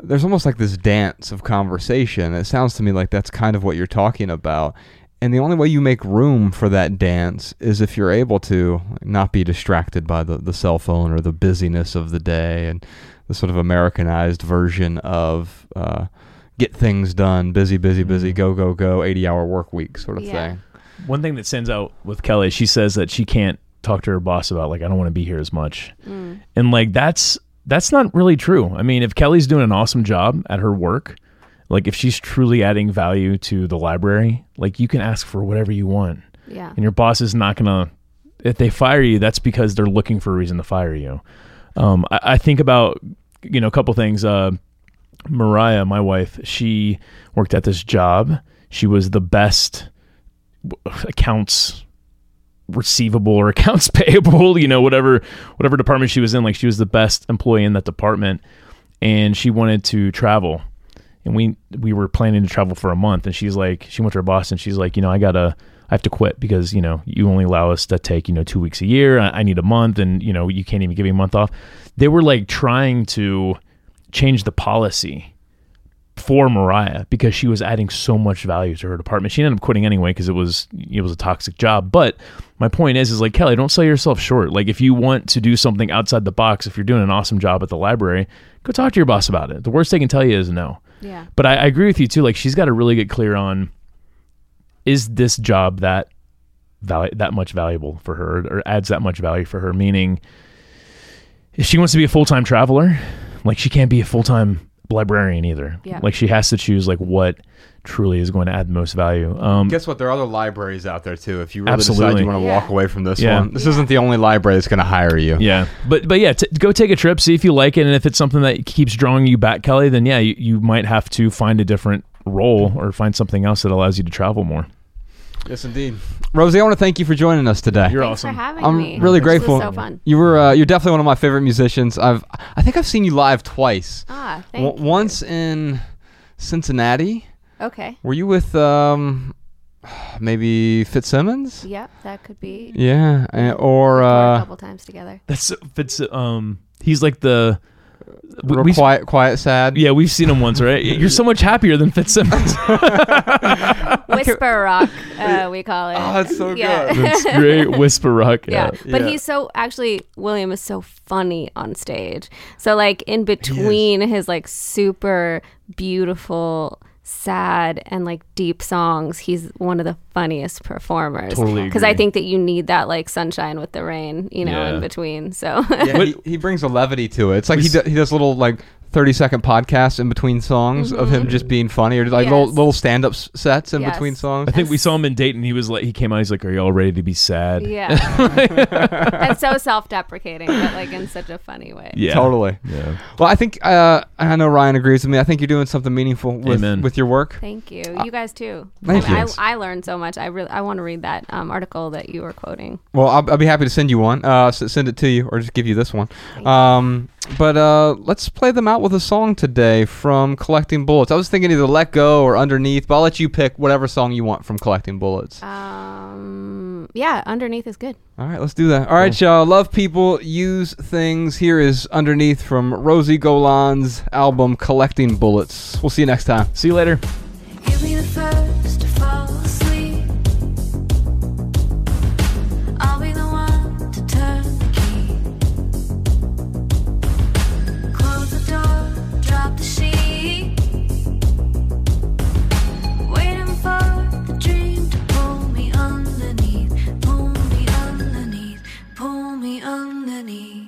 there's almost like this dance of conversation. It sounds to me like that's kind of what you're talking about. And the only way you make room for that dance is if you're able to not be distracted by the, the cell phone or the busyness of the day and the sort of Americanized version of uh, get things done, busy, busy, busy, go, go, go, 80 hour work week sort of Yeah. thing. One thing that stands out with Kelly, she says that she can't talk to her boss about like I don't want to be here as much. And like that's that's not really true. I mean, if Kelly's doing an awesome job at her work, like if she's truly adding value to the library, like you can ask for whatever you want. Yeah. And your boss is not gonna if they fire you, that's because they're looking for a reason to fire you. Um, I, I think about you know a couple things. Uh, Mariah, my wife, she worked at this job. She was the best accounts receivable or accounts payable, you know, whatever whatever department she was in, like she was the best employee in that department and she wanted to travel. And we we were planning to travel for a month and she's like she went to her boss and she's like, you know, I got to I have to quit because, you know, you only allow us to take, you know, 2 weeks a year. I, I need a month and, you know, you can't even give me a month off. They were like trying to change the policy for Mariah because she was adding so much value to her department. She ended up quitting anyway because it was it was a toxic job. But my point is, is like Kelly, don't sell yourself short. Like if you want to do something outside the box, if you're doing an awesome job at the library, go talk to your boss about it. The worst they can tell you is no. Yeah. But I, I agree with you too. Like she's got to really get clear on is this job that value that much valuable for her or adds that much value for her? Meaning, if she wants to be a full time traveler, like she can't be a full time librarian either. Yeah. Like she has to choose like what truly is going to add the most value. Um, Guess what? There are other libraries out there too. If you really decide Absolutely. you want to Yeah. walk away from this Yeah. one, this isn't the only library that's going to hire you. yeah, but but yeah, t- go take a trip, see if you like it, and if it's something that keeps drawing you back, Kelly, then yeah, you, you might have to find a different role or find something else that allows you to travel more. Yes, indeed. Rosi, I want to thank you for joining us today. You're Thanks awesome. for having I'm me. really This grateful. Was so fun. You were uh, you're definitely one of my favorite musicians. I've I think I've seen you live twice. Ah, thank W- you. once in Cincinnati. Okay. Were you with um maybe Fitzsimmons? Yep, that could be. Yeah, and- or Or a uh couple times together. That's Fitz. Um, he's like the. We- real we- quiet, quiet, sad. Yeah, we've seen him once, right? You're so much happier than Fitzsimmons. Whisper rock, uh, we call it. Oh, that's so yeah. good. That's great. Whisper rock. yeah. Yeah. But Yeah. he's so actually William is so funny on stage. So like in between his like super beautiful sad and like deep songs he's one of the funniest performers Totally because i think that you need that like sunshine with the rain you know Yeah. in between so Yeah, he, he brings a levity to it. It's like he, do, he does little like 30 second podcasts in between songs of him just being funny or like little Yes. little stand up sets in Yes. between songs. I think we saw him in Dayton. He was like, he came out. He's like, "Are you all ready to be sad?" yeah and so self-deprecating but like in such a funny way Yeah. Totally. Yeah. Well, I think uh, I know Ryan agrees with me. I think you're doing something meaningful with Amen. with your work. Thank you. You guys too. Thank I, you. I, I learned so much. I really I want to read that um, article that you were quoting. Well, I'll, I'll be happy to send you one. Uh, send it to you, or just give you this one. Um, but uh, let's play them out with a song today from Collecting Bullets. I was thinking either "Let Go" or "Underneath," but I'll let you pick whatever song you want from Collecting Bullets. Um, yeah, underneath is good. All right, let's do that. All right, y'all. Love people, use things. Here is "Underneath" from Rosi Golan's album "Collecting Bullets." We'll see you next time. See you later. money.